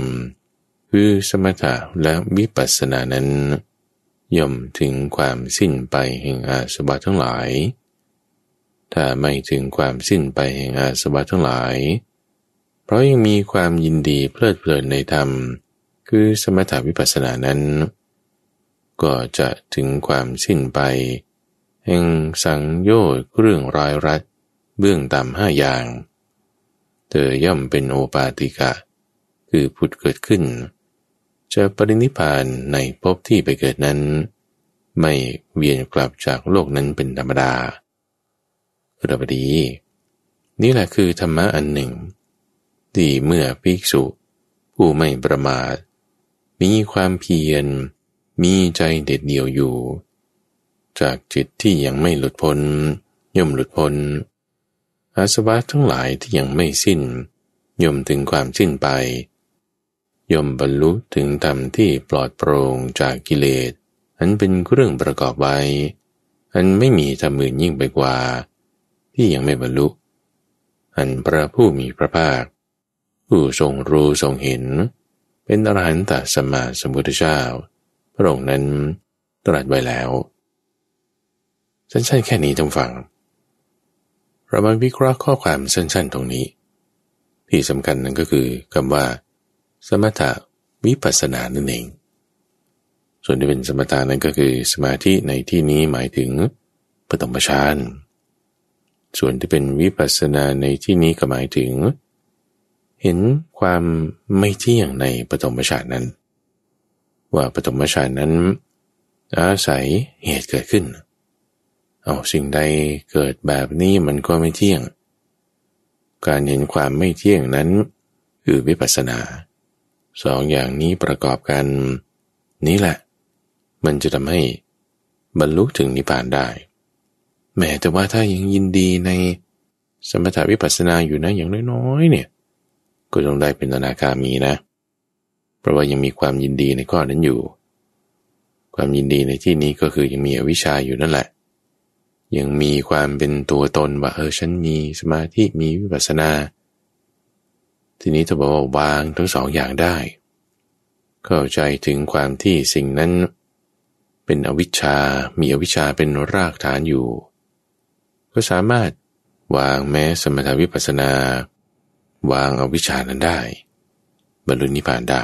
คือสมถะและวิปัสสนานั้น ย่อมถึงความสิ้นไปแห่งอาสวะทั้งหลาย ถ้าไม่ถึงความสิ้นไปแห่งอาสวะทั้งหลาย เพราะยังมีความยินดีเพลิดเพลินในธรรม คือสมถาวิปัสสนานั้น ก็จะถึงความสิ้นไป แห่งสังโยชน์เรื่องรายรัดเบื้องต่ำห้าอย่าง เธอย่อมเป็นโอปาติกะ คือผุดเกิดขึ้น จะปรินิพานในภพที่ไปเกิดนั้น ไม่เวียนกลับจากโลกนั้นเป็นธรรมดาระบดีนี่แหละคือธรรมะอันหนึ่ง ที่เมื่อภิกษุ ผู้ไม่ประมาท มีความเพียร มีใจเด็ดเดี่ยวอยู่ จากจิตที่ยังไม่หลุดพ้นย่อมหลุดพ้น อาสวะทั้งหลายที่ยังไม่สิ้น ย่อมถึงความสิ้นไป ย่อมบรรลุถึงธรรมที่ปลอดโปร่งจากกิเลส อันเป็นเครื่องประกอบไว้ อันไม่มีธรรมอื่นยิ่งไปกว่า ที่ยังไม่บรรลุ อันพระผู้มีพระภาค ผู้ทรงรู้ทรงเห็น เป็นอรหันตสัมมาสัมพุทธเจ้าพระองค์นั้นตรัสไว้แล้ว สั้นๆแค่นี้จงฟัง เรามาวิเคราะห์ข้อความสั้นๆตรงนี้ ที่สำคัญนั่นก็คือคำว่า สมถะวิปัสสนานั่นเอง ส่วนที่เป็นสมถะนั้นก็คือ สมาธิในที่นี้หมายถึงปฐมฌานส่วนที่เป็นวิปัสสนาในที่นี้ก็หมายถึง เห็นความไม่เที่ยงในปฐมฌานนั้น ว่าปฐมฌานนั้น อาศัยเหตุเกิดขึ้นเอาสิ่งใดเกิดแบบนี้มันก็ไม่เที่ยง การเห็นความไม่เที่ยงนั้น คือวิปัสสนา สองอย่างนี้ประกอบกัน นี้แหละ มันจะทำให้บรรลุถึงนิพพานได้ แม้แต่ว่าถ้ายังยินดีในสมถาวิปัสสนาอยู่นะอย่างน้อยๆ เนี่ย ก็ต้องได้เป็นอนาคามีนะ เพราะว่ายังมีความยินดีในข้อนั้นอยู่ ความยินดีในที่นี้ก็คือยังมีอวิชชาอยู่นั่นแหละ ยังมีความเป็นตัวตนว่าเออฉันมีสมาธิมีวิปัสสนา ทีนี้จะบอกว่าวางทั้งสองอย่างได้ เข้าใจถึงความที่สิ่งนั้น เป็นอวิชชา มีอวิชชาเป็นรากฐานอยู่ ก็สามารถวางแม้สมถวิปัสสนา วางอวิชชานั้นได้ บรรลุนิพพานได้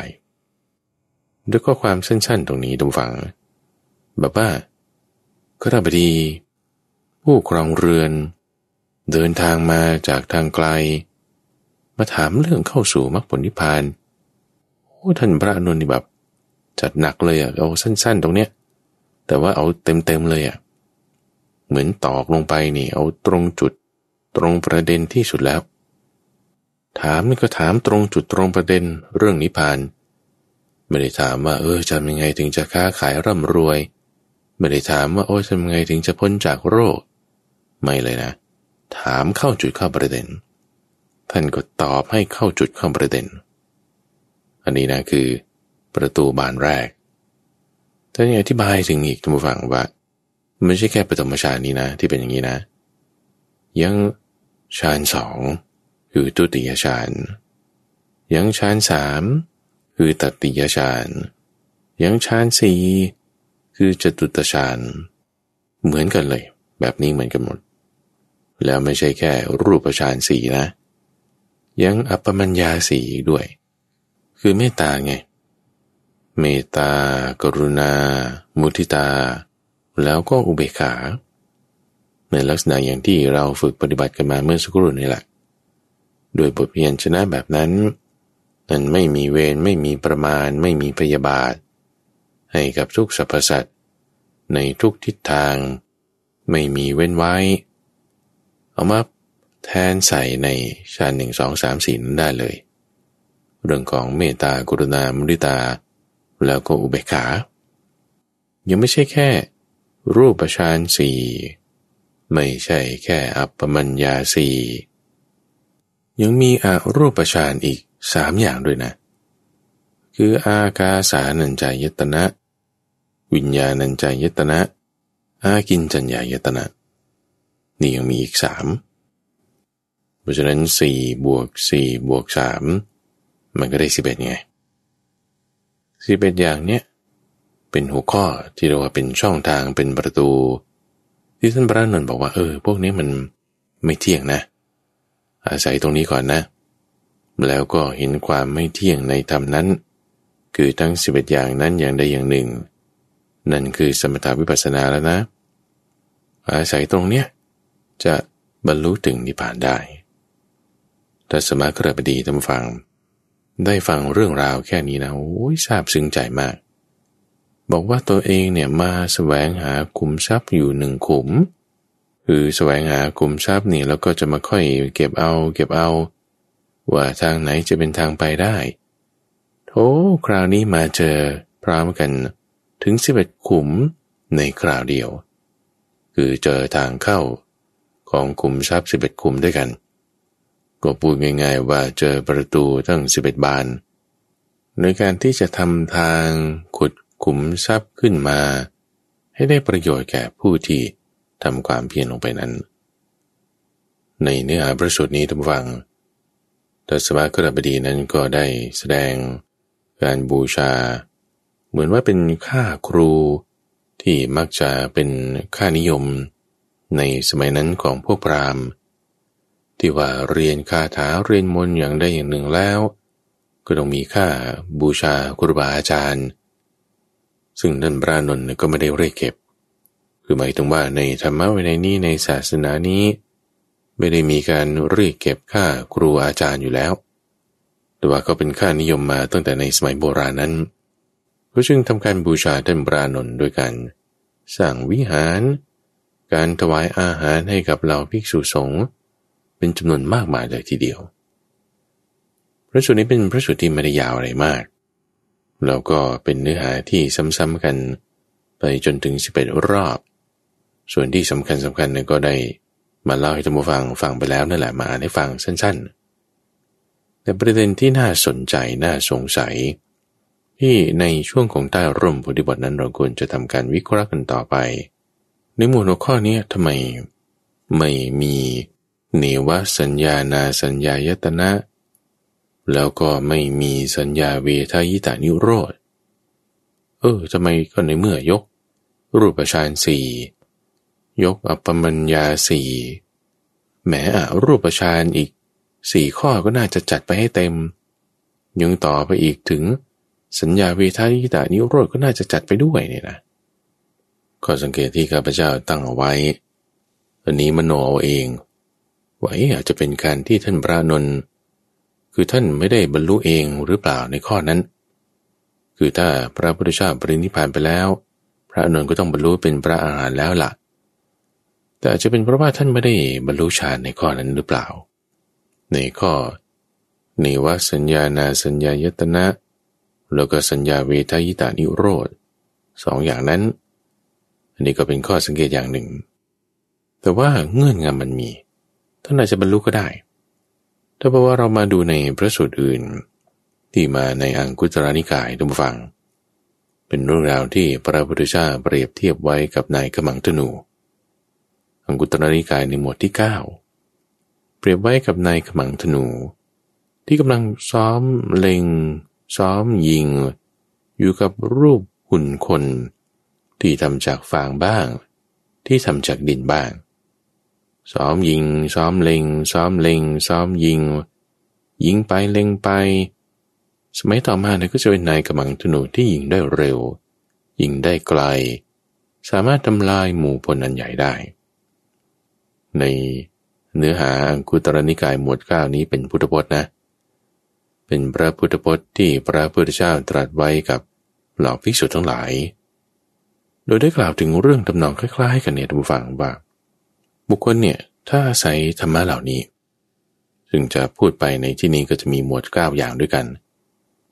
ด้วยข้อความสั้นๆ ตรงนี้ทุกฝัง แบบว่าก็ทาบดี ผู้ครองเรือน เดินทางมาจากทางไกล มาถามเรื่องเข้าสู่มรรคผลนิพพานโอ้ท่านพระอนุนนี่แบบจัดหนักเลยอะเอาสั้น ๆ ตรงเนี้ยแต่ว่าเอาเต็มๆเลยอะเหมือนตอกลงไปนี่ เอาตรงจุดตรงประเด็นที่สุดแล้ว ถามนี่ก็ถามตรงจุดตรงประเด็นเรื่องนิพพาน ไม่ได้ถามว่า เออจะยังไงถึงจะค้าขายร่ำรวย ไม่ได้ถามว่าโอ้ทำยังไงถึงจะพ้นจากโรค ไม่เลยนะ ถามเข้าจุดเข้าประเด็น ท่านก็ตอบให้เข้าจุดเข้าประเด็น อันนี้นะคือ ประตูบานแรกท่านยังอธิบายถึงอีกท่านผู้ฟังว่าไม่ใช่แค่ปฐมฌานนี้นะ ที่เป็นอย่างนี้นะ ยังฌานสองคือตุติยฌานยังฌานสามคือตติยฌานยังฌานสี่คือจตุตฌานเหมือนกันเลย แบบนี้เหมือนกันหมด แล้วไม่ใช่แค่รูปฌานสีนะ ยังอัปปมัญญาสีด้วย คือเมตตาไง เมตตา กรุณา มุทิตา แล้วก็อุเบกขาในลักษณะอย่างที่เราฝึกปฏิบัติกันมาเมื่อสักครู่นี่แหละ โดยบทเพียนชนะแบบนั้น นั้นไม่มีเวรไม่มีประมาณ ไม่มีพยาบาท ให้กับทุกสรรพสัตว์ในทุกทิศทาง ไม่มีเว้นไว้ เอามาแทนใส่ในฌานหนึ่งสองสามสี่นั้นได้เลย เรื่องของเมตตากรุณามุริตา แล้วก็อุเบกขา ยังไม่ใช่แค่ รูปฌานสี่ไม่ใช่แค่อัปปมัญญาสี่ยังมีอารูปฌานอีกสามอย่างด้วยนะ คืออากาสานัญจายตนะ วิญญาณัญจายตนะ อากินจัญญายตนะ นี่ยังมีอีกสามเพราะฉะนั้นสี่บวกสี่บวกสามมันก็ได้สิบเอ็ดไงสิบเอ็ดอย่างเนี้ยเป็นหัวข้อที่เราว่าเป็นช่องทางเป็นประตู ที่ท่านพระนนท์บอกว่าเออ พวกนี้มันไม่เที่ยงนะ อาศัยตรงนี้ก่อนนะ แล้วก็เห็นความไม่เที่ยงในธรรมนั้น คือทั้งสิบเอ็ดอย่างนั้นอย่างใดอย่างหนึ่ง นั่นคือสมถาวิปัสสนาแล้วนะ อาศัยตรงเนี้ย จะบรรลุถึงนิพพานได้แต่สมาครบดีทำฟัง ได้ฟังเรื่องราวแค่นี้นะโอ้ยซาบซึ้งใจมาก บอกว่าตัวเองเนี่ยมาสแสวงหาขุมทรัพย์อยู่หนึ่งขุม คือแสวงหาขุมทรัพย์นี่แล้วก็จะมาค่อยเก็บเอา เก็บเอา ว่าทางไหนจะเป็นทางไปได้โธ่คราวนี้มาเจอพร้อมกันถึงสิบเอ็ดขุมในคราวเดียว คือเจอทางเข้า ของคุมทรัพย์สิบเอ็ดคุมด้วยกัน ก็พูดง่ายๆว่าเจอประตูตั้งสิบเอ็ดบาน ในการที่จะทำทางขุดขุมทรัพย์ขึ้นมา ให้ได้ประโยชน์แก่ผู้ที่ทำความเพียรลงไปนั้น ในเนื้อหาประสูตรนี้ทุกฝังตัสมากรบดีนั้นก็ได้แสดงการบูชา เหมือนว่าเป็นค่าครูที่มักจะเป็นค่านิยม ในสมัยนั้นของพวกพราหมณ์ ที่ว่าเรียนคาถาเรียนมนต์อย่างใดอย่างหนึ่งแล้ว ก็ต้องมีค่าบูชาครูบาอาจารย์ ซึ่งนั่นพระนนท์ก็ไม่ได้เรียกเก็บ คือหมายถึงว่าในธรรมะวินัยนี้ในศาสนานี้ ไม่ได้มีการเรียกเก็บค่าครูอาจารย์อยู่แล้ว แต่ว่าก็เป็นค่านิยมมาตั้งแต่ในสมัยโบราณนั้นก็จึงทำการบูชาท่านพระนนท์ด้วยการสร้างวิหาร การถวายอาหารให้กับเหล่าภิกษุสงฆ์เป็นจำนวนมากมายเลยทีเดียว พระสูตรนี้เป็นพระสูตรที่ไม่ได้ยาวอะไรมาก แล้วก็เป็นเนื้อหาที่ซ้ำๆกันไปจนถึง 11 รอบ ส่วนที่สำคัญสำคัญเนี่ยก็ได้มาเล่าให้ท่านผู้ฟังฟังไปแล้วนั่นแหละมาอ่านให้ฟังสั้นๆ แต่ประเด็นที่น่าสนใจน่าสงสัย ที่ในช่วงของใต้ร่มพุทธิบทนั้นเราควรจะทำการวิเคราะห์กันต่อไป ในหมวดหัวข้อนี้ทำไมไม่มีเนวสัญญานาสัญญายตนะ แล้วก็ไม่มีสัญญาเวทายตานิโรธ เออทำไมก็ในเมื่อยก รูปฌานสี่ยกอัปปมัญญาสี่แหมอะรูปฌานอีกสี่ข้อก็น่าจะจัดไปให้เต็ม ยังต่อไปอีกถึงสัญญาเวทายตานิโรธก็น่าจะจัดไปด้วยเนี่ยนะ ข้อสังเกตที่ข้าพเจ้าตั้งเอาไว้อันนี้มโนเอาเองว่าอาจจะเป็นการที่ท่านพระนนท์คือท่านไม่ได้บรรลุเองหรือเปล่าในข้อนั้น คือถ้าพระพุทธเจ้าปรินิพพานไปแล้ว พระนนท์ก็ต้องบรรลุเป็นพระอาหารแล้วละ่ะ แต่อาจจะเป็นเพราะว่าท่านไม่ได้บรรลุฌานในข้อนั้นหรือเปล่า ในข้อเนวสัญญานาสัญญายตนะแล้วก็สัญญาเวทายตานิโรธสองอย่างนั้น นนี้ก็เป็นข้อสังเกตอย่างหนึ่ง แต่ว่าเงื่อนงำมันมีท่านอาจจะบรรลุก็ได้ ถ้าเพราะว่าเรามาดูในพระสูตรอื่น ที่มาในอังคุตระนิกายทุกฟัง เป็นเรื่องราวที่พระพุทธเจ้าเปรียบเทียบไว้กับนายกมังธนู อังคุตระนิกายในหมวดที่ 9 เปรียบไว้กับนายกมังธนู ที่กำลังซ้อมเล็ง ซ้อมยิง อยู่กับรูปหุ่นคน ที่ทำจากฟางบ้าง ที่ทำจากดินบ้าง ซ้อมยิง ซ้อมเล็ง ซ้อมเล็ง ซ้อมยิง ยิงไปเล็งไป สมัยต่อมาเนี่ยก็จะเป็นนายกำลังธนูที่ยิงได้เร็ว ยิงได้ไกล สามารถทำลายหมู่พลนันใหญ่ได้ ในเนื้อหาอังคุตรนิกายหมวดเก้านี้เป็นพุทธพจน์นะ เป็นพระพุทธพจน์ที่พระพุทธเจ้าตรัสไว้กับเหล่าภิกษุทั้งหลาย โดยได้กล่าวถึงเรื่องตำนองคล้ายๆ กันเนี่ยท่านผู้ฟังว่า บุคคลเนี่ยถ้าอาศัยธรรมะเหล่านี้ ซึ่งจะพูดไปในที่นี้ก็จะมีหมวดเก้าอย่างด้วยกัน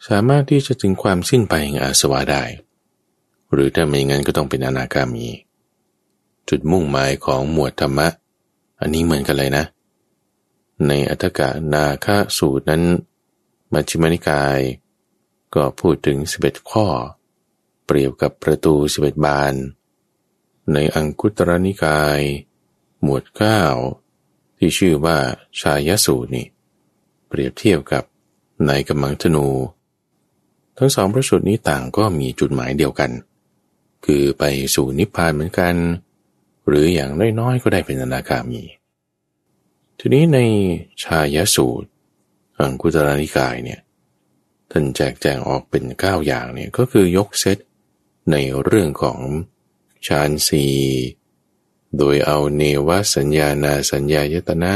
สามารถที่จะถึงความสิ้นไปแห่งอาสวะได้ หรือถ้าไม่งั้นก็ต้องเป็นอนาคามี จุดมุ่งหมายของหมวดธรรมะ อันนี้เหมือนกันเลยนะ ในอัตกะนาคสูตรนั้นมัชฌิมนิกาย ก็พูดถึงสิบเอ็ดข้อ ปรียบกับประตูสิบเอ็ดบาน ในอังคุตรนิกาย หมวดเก้าที่ชื่อว่าชายสูตรนี่ เปรียบเทียบกับในกำมังธนู ทั้งสองพระสูตรนี้ต่างก็มีจุดหมายเดียวกัน คือไปสู่นิพพานเหมือนกัน หรืออย่างน้อยๆก็ได้เป็นอนาคามี ทีนี้ในชายสูตร อังคุตรนิกายเนี่ยท่านแจกแจงออกเป็นเก้าอย่างเนี่ยก็คือยกเซต ในเรื่องของฌานสีโดยเอาเนวสัญญานาสัญญายตนะ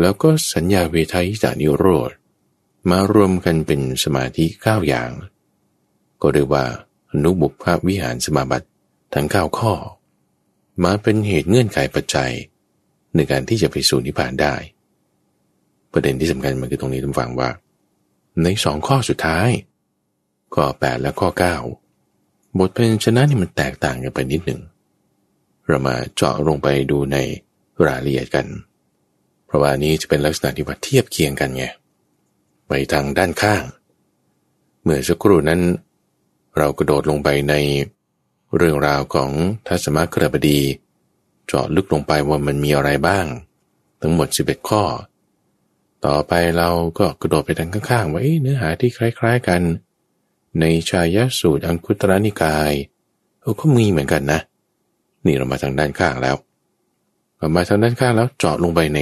แล้วก็สัญญาเวทายตานิโรธมารวมกันเป็นสมาธิเก้าอย่าง ก็เรียกว่าอนุบุพวิหารสมาบัติทั้งเก้าข้อ มาเป็นเหตุเงื่อนไขปัจจัย ในการที่จะไปสู่นิพพานได้ ประเด็นที่สำคัญมันคือตรงนี้ทุกฝังว่า ในสองข้อสุดท้าย ข้อ 8 และข้อ 9 บทเป็นชนะนี่มันแตกต่างกันไปนิดหนึ่ง เรามาเจาะลงไปดูในรายละเอียดกัน เพราะว่านี้จะเป็นลักษณะที่ว่าเทียบเคียงกันไง ไปทางด้านข้าง เมื่อสักครู่นั้น เรากระโดดลงไปในเรื่องราวของทัศมกระบดี เจาะลึกลงไปว่ามันมีอะไรบ้าง ทั้งหมด 11 ข้อ ต่อไปเราก็กระโดดไปทางข้างๆว่าเนื้อหาที่คล้าย ๆกัน ในชายสูตรอังคุตรนิกายเออก็มีเหมือนกันนะ นี่เรามาทางด้านข้างแล้วมาทางด้านข้างแล้วเจาะลงไปใน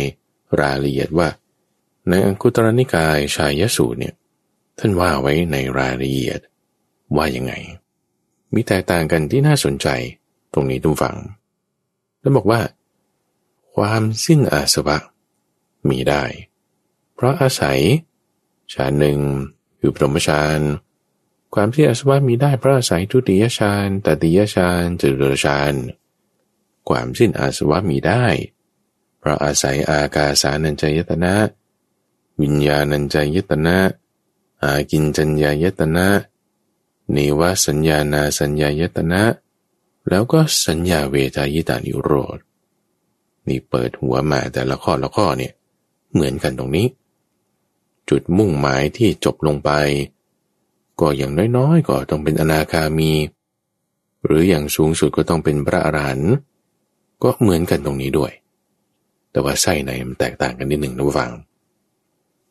รายละเอียดว่า ในอังคุตรนิกายชายสูตรเนี่ยท่านว่าไว้ในรายละเอียดว่ายังไง มีแตกต่างกันที่น่าสนใจตรงนี้ทุกฝัง แล้วบอกว่า ความสิ้นอาสวะมีได้ เพราะอาศัยฌานหนึ่งคือปฐมฌาน ความที่อาสวะมีได้เพราะอาศัยทุติยฌานตติยฌานจตุตฌานความสิ้นอาสวะมีได้ เพราะอาศัยอากาสานัญจยตนะ วิญญาณัญจยตนะ อากินจัญญายตนะนิวสัญญานาสัญญายตนะ แล้วก็สัญญาเวทายตานิโรธนี่เปิดหัวมาแต่ละข้อละข้อเนี่ยเหมือนกันตรงนี้ จุดมุ่งหมายที่จบลงไป ก็อย่างน้อยๆ ก็ต้องเป็นอนาคามี หรืออย่างสูงสุดก็ต้องเป็นพระอรหันต์ก็เหมือนกันตรงนี้ด้วย แต่ว่าไส้ในมันแตกต่างกันนิดหนึ่งนะฟัง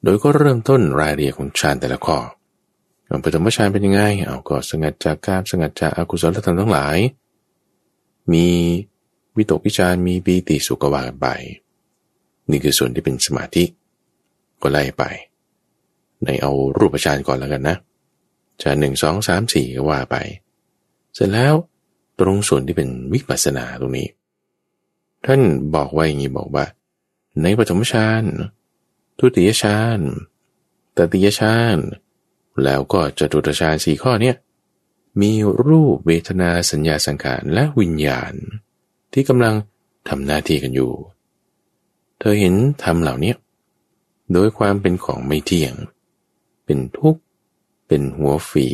โดยก็เริ่มต้นรายละเอียดของฌานแต่ละข้อปฐมฌานเป็นยังไงเอาก็สงัดจากกามสงัดจากอากุศลธรรมทั้งหลาย มีวิตกวิจารมีปีติสุขวากันไป นี่คือส่วนที่เป็นสมาธิ ก็ไล่ไป ในเอารูปฌานก่อนแล้วกันนะ ฌานหนึ่งสองสามสี่ก็ว่าไป เสร็จแล้วตรงส่วนที่เป็นวิปัสสนาตรงนี้ ท่านบอกไว้อย่างนี้บอกว่า ในปฐมฌานทุติยฌานตติยฌานแล้วก็จตุตฌานสี่ข้อเนี้ยมีรูปเวทนาสัญญาสังขารและวิญญาณ ที่กำลังทำหน้าที่กันอยู่ เธอเห็นธรรมเหล่านี้โดยความเป็นของไม่เที่ยง เป็นทุกข์ เป็นหัวฝี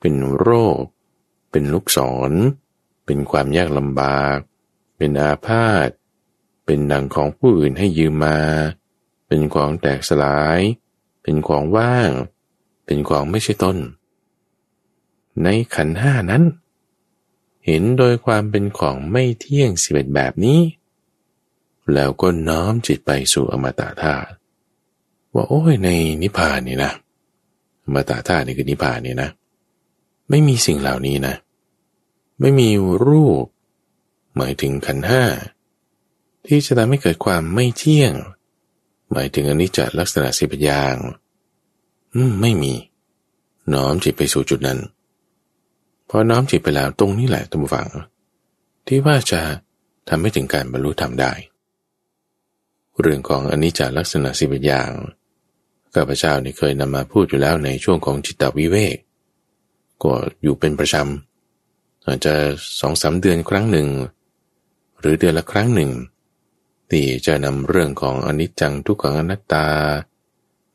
เป็นโรค เป็นลูกศร เป็นความยากลำบาก เป็นอาพาธ เป็นดังของผู้อื่นให้ยืมมา เป็นของแตกสลาย เป็นของว่าง เป็นของไม่ใช่ตนในขันห้านั้น เห็นโดยความเป็นของไม่เที่ยงสิบเอ็ดแบบนี้ แล้วก็น้อมจิตไปสู่อมตะธาตุว่าโอ้ยในนิพพานนี่นะ มาตะธาตุนี่คือนิพพานนี่นะ ไม่มีสิ่งเหล่านี้นะ ไม่มีรูป หมายถึงขันห้าที่จะทำให้เกิดความไม่เที่ยง หมายถึงอนิจจลักษณะสิบอย่างอืมไม่มี น้อมจิตไปสู่จุดนั้น พอน้อมจิตไปแล้วตรงนี้แหละทุกฝัง ที่ว่าจะทำให้ถึงการบรรลุธรรมได้ เรื่องของอนิจจลักษณะสิบอย่าง ข้าพเจ้านี่เคยนำมาพูดอยู่แล้วในช่วงของจิตตวิเวก ก็อยู่เป็นประจำอาจจะสองสาเดือนครั้งหนึ่ง หรือเดือนละครั้งหนึ่ง ที่จะนำเรื่องของอนิจจังทุกขังอนัตตา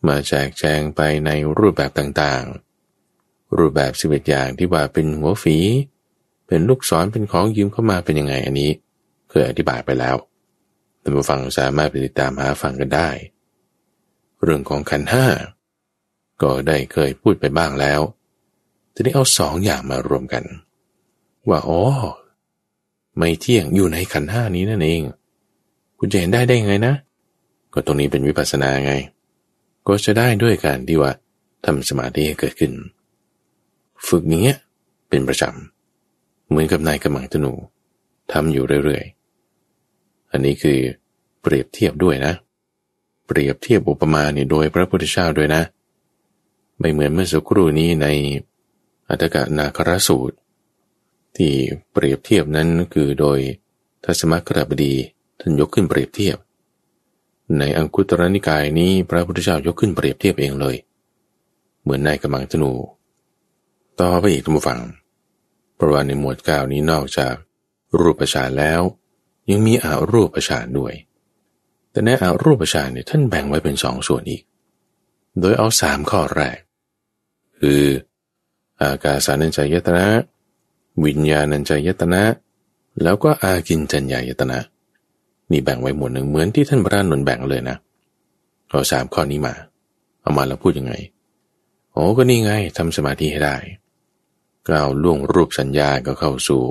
มาแจกแจงไปในรูปแบบต่างๆ รูปแบบสิบเอ็ดอย่างที่ว่าเป็นหัวฝี เป็นลูกศรเป็นของยืมเข้ามาเป็นยังไงอันนี้ เคยอธิบายไปแล้วแต่มาฟังสามารถไปติดตามหาฟังกันได้ เรื่องของขันห้าก็ได้เคยพูดไปบ้างแล้วจะได้เอาสองอย่างมารวมกัน ว่าอ๋อไม่เที่ยงอยู่ในขันห้านี้นั่นเอง คุณจะเห็นได้ได้ไงนะ ก็ตรงนี้เป็นวิปัสสนาไง ก็จะได้ด้วยการที่ว่าทำสมาธิให้เกิดขึ้น ฝึกอย่างเงี้ยเป็นประจำ เหมือนกับนายกำลังธนูทำอยู่เรื่อยๆ อันนี้คือเปรียบเทียบด้วยนะ เปรียบเทียบอุปมาเนี่ยโดยพระพุทธเจ้าด้วยนะ ไม่เหมือนเมื่อสักครู่นี้ในอัตถกนาครสูตร ที่เปรียบเทียบนั้นคือโดยทัศมกรบดีท่านยกขึ้นเปรียบเทียบ ในอังคุตรนิกายนี้พระพุทธเจ้ายกขึ้นเปรียบเทียบเองเลย เหมือนนายกำลังธนู ต่อไปอีกทุกฝังประวัติในหมวดเก้านี้นอกจากรูปฌานแล้ว ยังมีอารูปฌานด้วย แต่ในอารูปฌานเนี่ยท่านแบ่งไว้เป็นสองส่วนอีก โดยเอาสามข้อแรก คือ อากาสานัญจายตนะ วิญญาณัญจายตนะ แล้วก็อากินจัญญายตนะ นี่แบ่งไว้หมวดหนึ่งเหมือนที่ท่านพระนนท์แบ่งเลยนะ เอาสามข้อนี้มา เอามาแล้วพูดยังไง โอ้ก็นี่ไงทำสมาธิให้ได้ก้าวล่วงรูปสัญญาก็เข้าสู่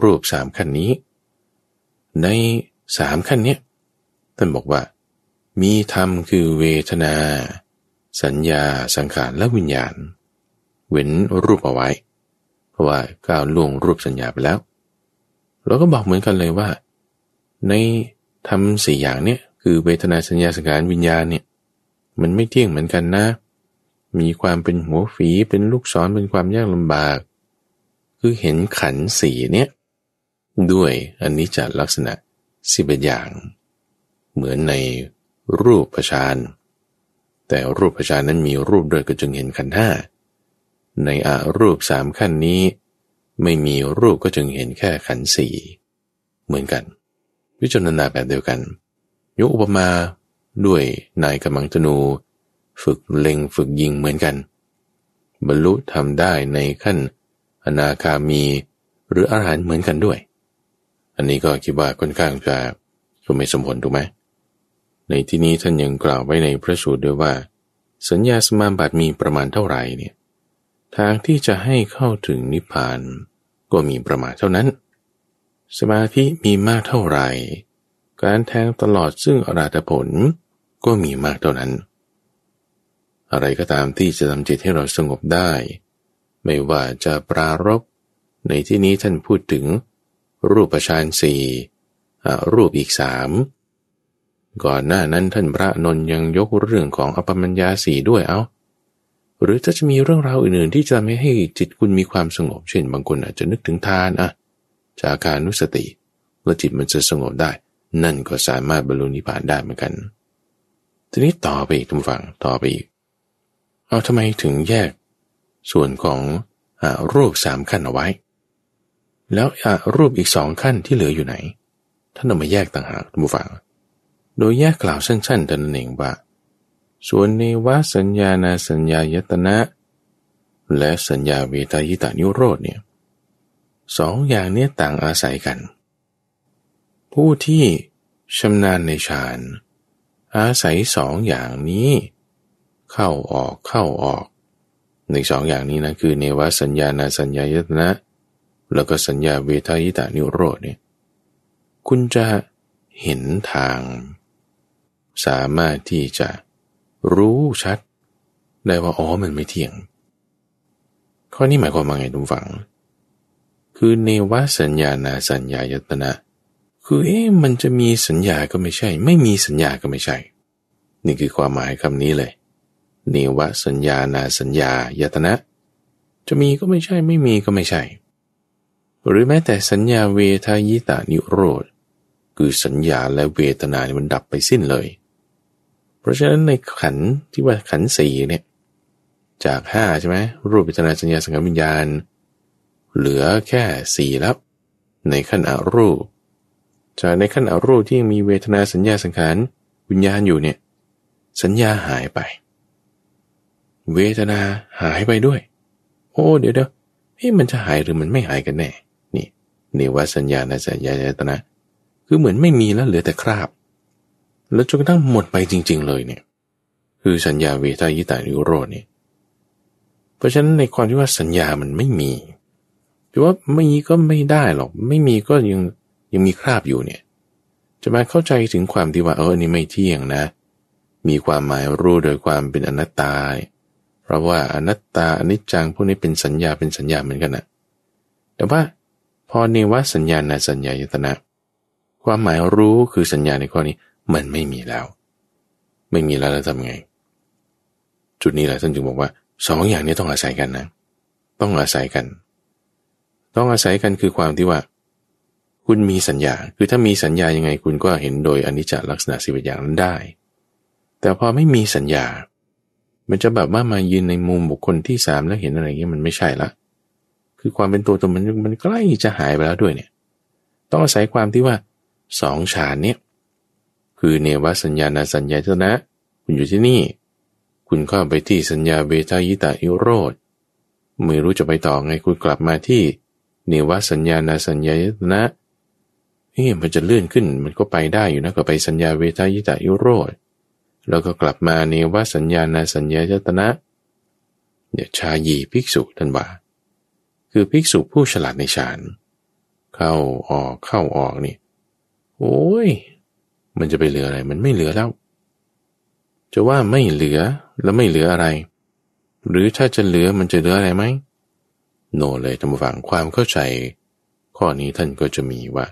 รูปสามขั้นนี้ ในสามขั้นเนี้ย ท่านบอกว่า มีธรรมคือเวทนา สัญญาสังขารและวิญญาณ เว้นรูปเอาไว้ เพราะว่าก้าวล่วงรูปสัญญาไปแล้ว เราก็บอกเหมือนกันเลยว่า ในทำสี่อย่างเนี่ยคือเวทนาสัญญาสังขารวิญญาณเนี่ยมันไม่เที่ยงเหมือนกันนะ มีความเป็นหัวฝีเป็นลูกศรเป็นความยากลำบาก คือเห็นขันสีเนี่ยด้วยอันนี้จะลักษณะสิบอย่าง เหมือนในรูปประชานแต่รูปประชานนั้นมีรูปด้วยก็จึงเห็นขันห้าในอารูปสามขั้นนี้ ไม่มีรูปก็จึงเห็นแค่ขันสี่เหมือนกัน วิจารณาแบบเดียวกันยกอุปมาด้วยนายกำลังธนู ฝึกเล็งฝึกยิงเหมือนกัน บรรลุทำได้ในขั้นอนาคามีหรืออาหารเหมือนกันด้วย อันนี้ก็คิดว่าค่อนข้างจะสมเหตุสมผลถูกไหม ในที่นี้ท่านยังกล่าวไว้ในพระสูตรด้วยว่า สัญญาสมาบัติมีประมาณเท่าไหร่เนี่ยทางที่จะให้เข้าถึงนิพพานก็มีประมาณเท่านั้น สมาธิมีมากเท่าไหร่ การแทงตลอดซึ่งอราธผลก็มีมากเท่านั้น อะไรก็ตามที่จะทำจิตให้เราสงบได้ ไม่ว่าจะปรารบในที่นี้ท่านพูดถึงรูปฌานสี่รูปอีกสาม ก่อนหน้านั้นท่านพระนนยังยกเรื่องของอปมัญญาสีด้วยเอา้าหรือถ้าจะมีเรื่องราวอื่นๆ ที่จะไม่ให้จิตคุณมีความสงบ เช่น บางคนอาจจะนึกถึงทานอะจากการนุสติแล้วจิตมันจะสงบได้ นั่นก็สามารถบรรลุนิพพานได้เหมือนกัน ทีนี้ต่อไปอีกทุกฝั่งต่อไปอีก เอาทำไมถึงแยก ส่วนของอรูปสามขั้นเอาไว้ แล้วรูปอีกสองขั้นที่เหลืออยู่ไหนท่านเอามาแยกต่างหากทุกฝั่ง โดยแยกกล่าวสั้นๆตนั่นเองว่า ส่วนในวสัญญาณสัญญายตนะ และสัญญาเวทายตานิโรธเนี่ยสองอย่างนี้ต่างอาศัยกัน ผู้ที่ชำนาญในฌานอาศัยสองอย่างนี้ เข้าออกเข้าออกในสองอย่างนี้นะคือเนวสัญญาณสัญญายตนะ แล้วก็สัญญาเวทายตานิโรธเนี่ยคุณจะเห็นทาง สามารถที่จะรู้ชัด ได้ว่าอ๋อมันไม่เที่ยง ข้อนี้หมายความว่าไงทุกฝัง คือเนวสัญญานาสัญญายตนะ คือเอ๊ะมันจะมีสัญญาก็ไม่ใช่ ไม่มีสัญญาก็ไม่ใช่ นี่คือความหมายคำนี้เลย เนวสัญญานาสัญญายตนะ จะมีก็ไม่ใช่ ไม่มีก็ไม่ใช่ หรือแม้แต่สัญญาเวทายตานิโรธคือสัญญาและเวทนานี่มันดับไปสิ้นเลย ราะฉะนั้นในขันที่ว่าขันสี่เนี่ยจากห้าใช่ไหมรูปปิจนาสัญญาสังขารวิญญาณ เหลือแค่สี่ล้วในขั้นอรูป จากในขั้นอรูปที่มีเวทนาสัญญาสังขารวิญญาณอยู่เนี่ยสัญญาหายไป เวทนาหายไปด้วย โอ้เดี๋ยวเดี๋ยวเฮ้มันจะหายหรือมันไม่หายกันแน่ นี่นี่ว่าสัญญาณสัญญาญตนะ คือเหมือนไม่มีแล้วเหลือแต่คราบ แล้วจนกระทั่งหมดไปจริง ๆ เลยเนี่ย คือสัญญาเวทายตานิโรธเนี่ยเพราะฉะนั้นในความที่ว่าสัญญามันไม่มีคือว่าไม่มีก็ไม่ได้หรอก ไม่มีก็ยังยังมีคราบอยู่เนี่ย จะมาเข้าใจถึงความที่ว่าเออนี่ไม่เที่ยงนะ มีความหมายรู้โดยความเป็นอนัตตา เพราะว่าอนัตตาอนิจจังพวกนี้เป็นสัญญาเป็นสัญญาเหมือนกันนะแต่ว่าพอเนวสัญญาณสัญญายตนะ ความหมายรู้คือสัญญาในข้อนี้ มันไม่มีแล้ว ไม่มีแล้วแล้วทำไง จุดนี้แหละท่านจึงบอกว่าสองอย่างนี้ต้องอาศัยกันนะ ต้องอาศัยกัน ต้องอาศัยกันคือความที่ว่า คุณมีสัญญา คือถ้ามีสัญญายังไง คุณก็เห็นโดยอนิจจลักษณะสิบอย่างนั้นได้ แต่พอไม่มีสัญญา มันจะแบบว่ามายืนในมุมบุคคลที่สามแล้วเห็นอะไรเงี้ยมันไม่ใช่ละคือความเป็นตัวตนมันมันใกล้จะหายไปแล้วด้วยเนี่ย ต้องอาศัยความที่ว่าสองฌานเนี่ย คือเนวสัญญาณสัญญาเทนะ คุณอยู่ที่นี่ คุณเข้าไปที่สัญญาเบทายิตาอิโรธไม่รู้จะไปต่อไงคุณกลับมาที่เนวสัญญาณสัญญาเทนะเอเฮ้มันจะเลื่อนขึ้นมันก็ไปได้อยู่นะก็ไปสัญญาเวทายตายุโรธแล้วก็กลับมาเนวสัญญาณสัญญายตนะเดี๋ยวชายีภิกษุท่านว่าคือภิกษุผู้ฉลาดในฌานเข้าออกเข้าออกนี่ โอ้ย มันจะไปเหลืออะไร มันไม่เหลือแล้ว จะว่าไม่เหลือแล้วไม่เหลืออะไร หรือถ้าจะเหลือมันจะเหลืออะไรไหมโนเลยทำฝังความเข้าใจ ข้อนี้ท่านก็จะมีว่า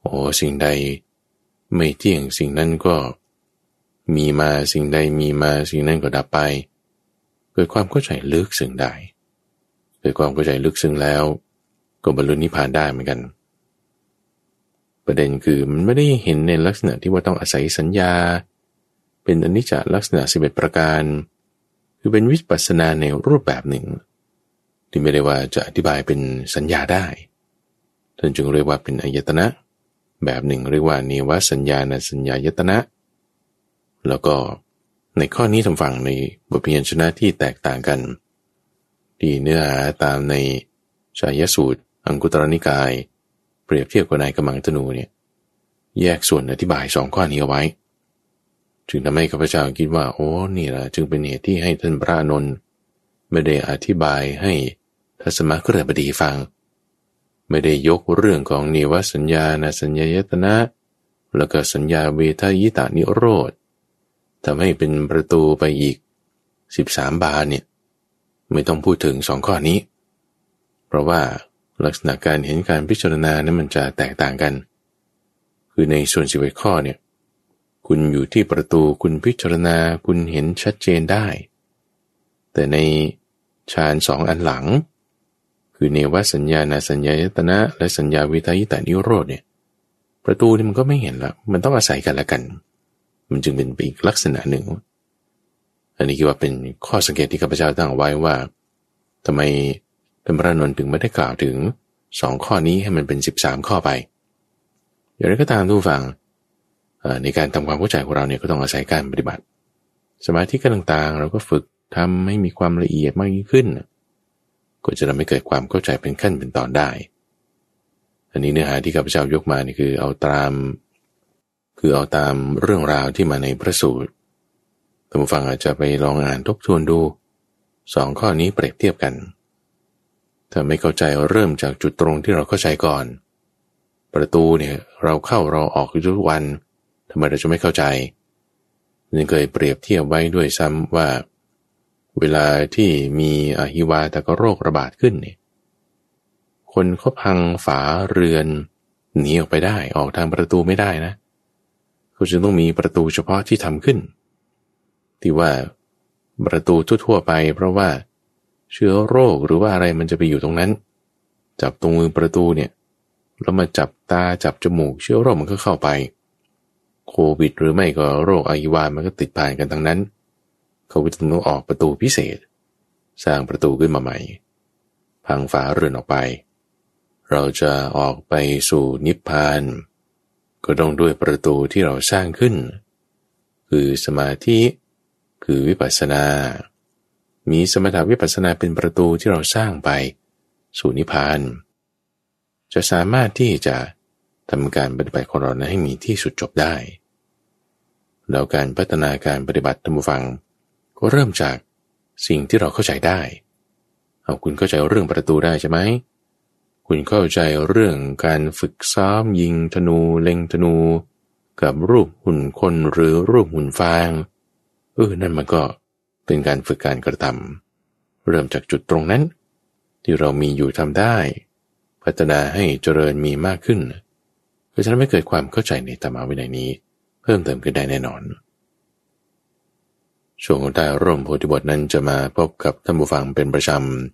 โอ้สิ่งใด ไม่เที่ยงสิ่งนั้นก็ มีมาสิ่งใดมีมาสิ่งนั้นก็ดับไปเกิดความเข้าใจลึกซึ้งได้เกิดความเข้าใจลึกซึ้งแล้ว ก็บรรลุนิพพานได้เหมือนกัน ประเด็นคือมันไม่ได้เห็นในลักษณะที่ว่าต้องอาศัยสัญญา เป็นอนิจจลักษณะสิบเอ็ดประการ คือเป็นวิปัสสนาในรูปแบบหนึ่ง ที่ไม่ได้ว่าจะอธิบายเป็นสัญญาได้ท่านจึงเรียกว่าเป็นอายตนะ แบบหนึ่งเรียกว่าเนวสัญญาณสัญญายตนะ แล้วก็ในข้อนี้ทำฟังในบทเพียนชนะที่แตกต่างกันที่เนื้อหาตามในชายสูตร อังคุตรนิกาย เปรียบเทียบกับนายกำมังธนูเนี่ยแยกส่วนอธิบายสองข้อนี้เอาไว้ จึงทำให้ข้าพเจ้าคิดว่า โอ้นี่แหละจึงเป็นเหตุที่ให้ท่านพระนนท์ไม่ได้อธิบายให้ทัศมะกระบดีฟัง ไม่ได้ยกเรื่องของนิวสัญญาณสัญญายตนะ แล้วก็สัญญาเวทายตานิโรธทำให้เป็นประตูไปอีก 13 บานเนี่ย ไม่ต้องพูดถึงสองข้อนี้ เพราะว่า ลักษณะการเห็นการพิจารณานั้นมันจะแตกต่างกัน คือในส่วนสิบเอ็ดข้อเนี่ยคุณอยู่ที่ประตูคุณพิจารณาคุณเห็นชัดเจนได้ แต่ในฌานสองอันหลัง คือเนวสัญญาณสัญญายตนะ และสัญญาวิทายตานิโรธเนี่ยประตูนี่มันก็ไม่เห็นละมันต้องอาศัยกันละกัน มันจึงเป็นอีกลักษณะหนึ่ง อันนี้คือว่าเป็นข้อสังเกตที่ข้าพเจ้าตั้งไว้ว่าทำไม ธรรมรานนท์ถึงไม่ได้กล่าวถึงสองข้อนี้ให้มันเป็นสิบสามข้อไป อย่างไรก็ตามทุกฝังในการทำความเข้าใจของเราเนี่ยก็ต้องอาศัยการปฏิบัติ สมาธิกันต่างๆ เราก็ฝึกทำให้มีความละเอียดมากยิ่งขึ้น ก็จะทำให้เกิดความเข้าใจเป็นขั้นเป็นตอนได้ อันนี้เนื้อหาที่ข้าพเจ้ายกมานี่คือเอาตาม คือเอาตามเรื่องราวที่มาในพระสูตรท่านผู้ฟังอาจจะไปลองอ่านทบทวนดูสองข้อนี้เปรียบเทียบกัน ถ้าไม่เข้าใจเริ่มจากจุดตรงที่เราเข้าใจก่อน ประตูเนี่ยเราเข้าเราออกทุกวันทำไมเราจะไม่เข้าใจนี่เคยเปรียบเทียบไว้ด้วยซ้ำว่า เวลาที่มีอหิวาตก็โรคระบาดขึ้นเนี่ยคนเขาพังฝาเรือนหนีออกไปได้ออกทางประตูไม่ได้นะเก็จึงต้องมีประตูเฉพาะที่ทำขึ้น ที่ว่าประตูทั่วๆไปเพราะว่า เชื้อโรคหรือว่าอะไรมันจะไปอยู่ตรงนั้น จับตรงมือประตูเนี่ยแล้วมาจับตาจับจมูกเชื้อโรคมันก็เข้าไป โควิด หรือไม่ก็โรคอหิวามันก็ติดผ่านกันทั้งนั้น เขาก็ต้องออกประตูพิเศษ สร้างประตูขึ้นมาใหม่ พังฝาเรือนออกไป เราจะออกไปสู่นิพพาน ก็ต้องด้วยประตูที่เราสร้างขึ้น คือสมาธิ คือวิปัสสนา มีสมถาวิปัสสนาเป็นประตูที่เราสร้างไป สู่นิพพาน จะสามารถที่จะทำการปฏิบัติของเรานั้นให้มีที่สุดจบได้ แล้วการพัฒนาการปฏิบัติธรรมฟัง ก็เริ่มจากสิ่งที่เราเข้าใจได้ เอาคุณเข้าใจเรื่องประตูได้ใช่ไหม คุณเข้าใจเรื่องการฝึกซ้อมยิงธนูเล็งธนู กับรูปหุ่นคนหรือรูปหุ่นฟาง เออนั่นมันก็ เป็นการฝึกการกระทำเริ่มจากจุดตรงนั้น ที่เรามีอยู่ทำได้ พัฒนาให้เจริญมีมากขึ้นก็จะทำให้เกิดความเข้าใจในธรรมะวินัยนี้ เพิ่มเติมขึ้นได้แน่นอน ช่วงของใต้ร่มโพธิบทนั้นจะมาพบกับท่านผู้ฟังเป็นประจ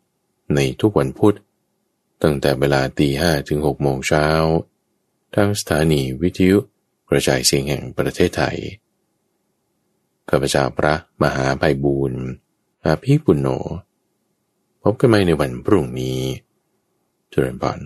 ำในทุกวันพุธตั้งแต่เวลาตีห้ถึงหกโมงเช้าทางสถานีวิทยุกระจายเสียงแห่งประเทศไทย ข้าพเจ้าพระมหาไพบูรณ์อาภิปุณโญพบกันใหม่ในวันพรุ่งนี้เจริญพร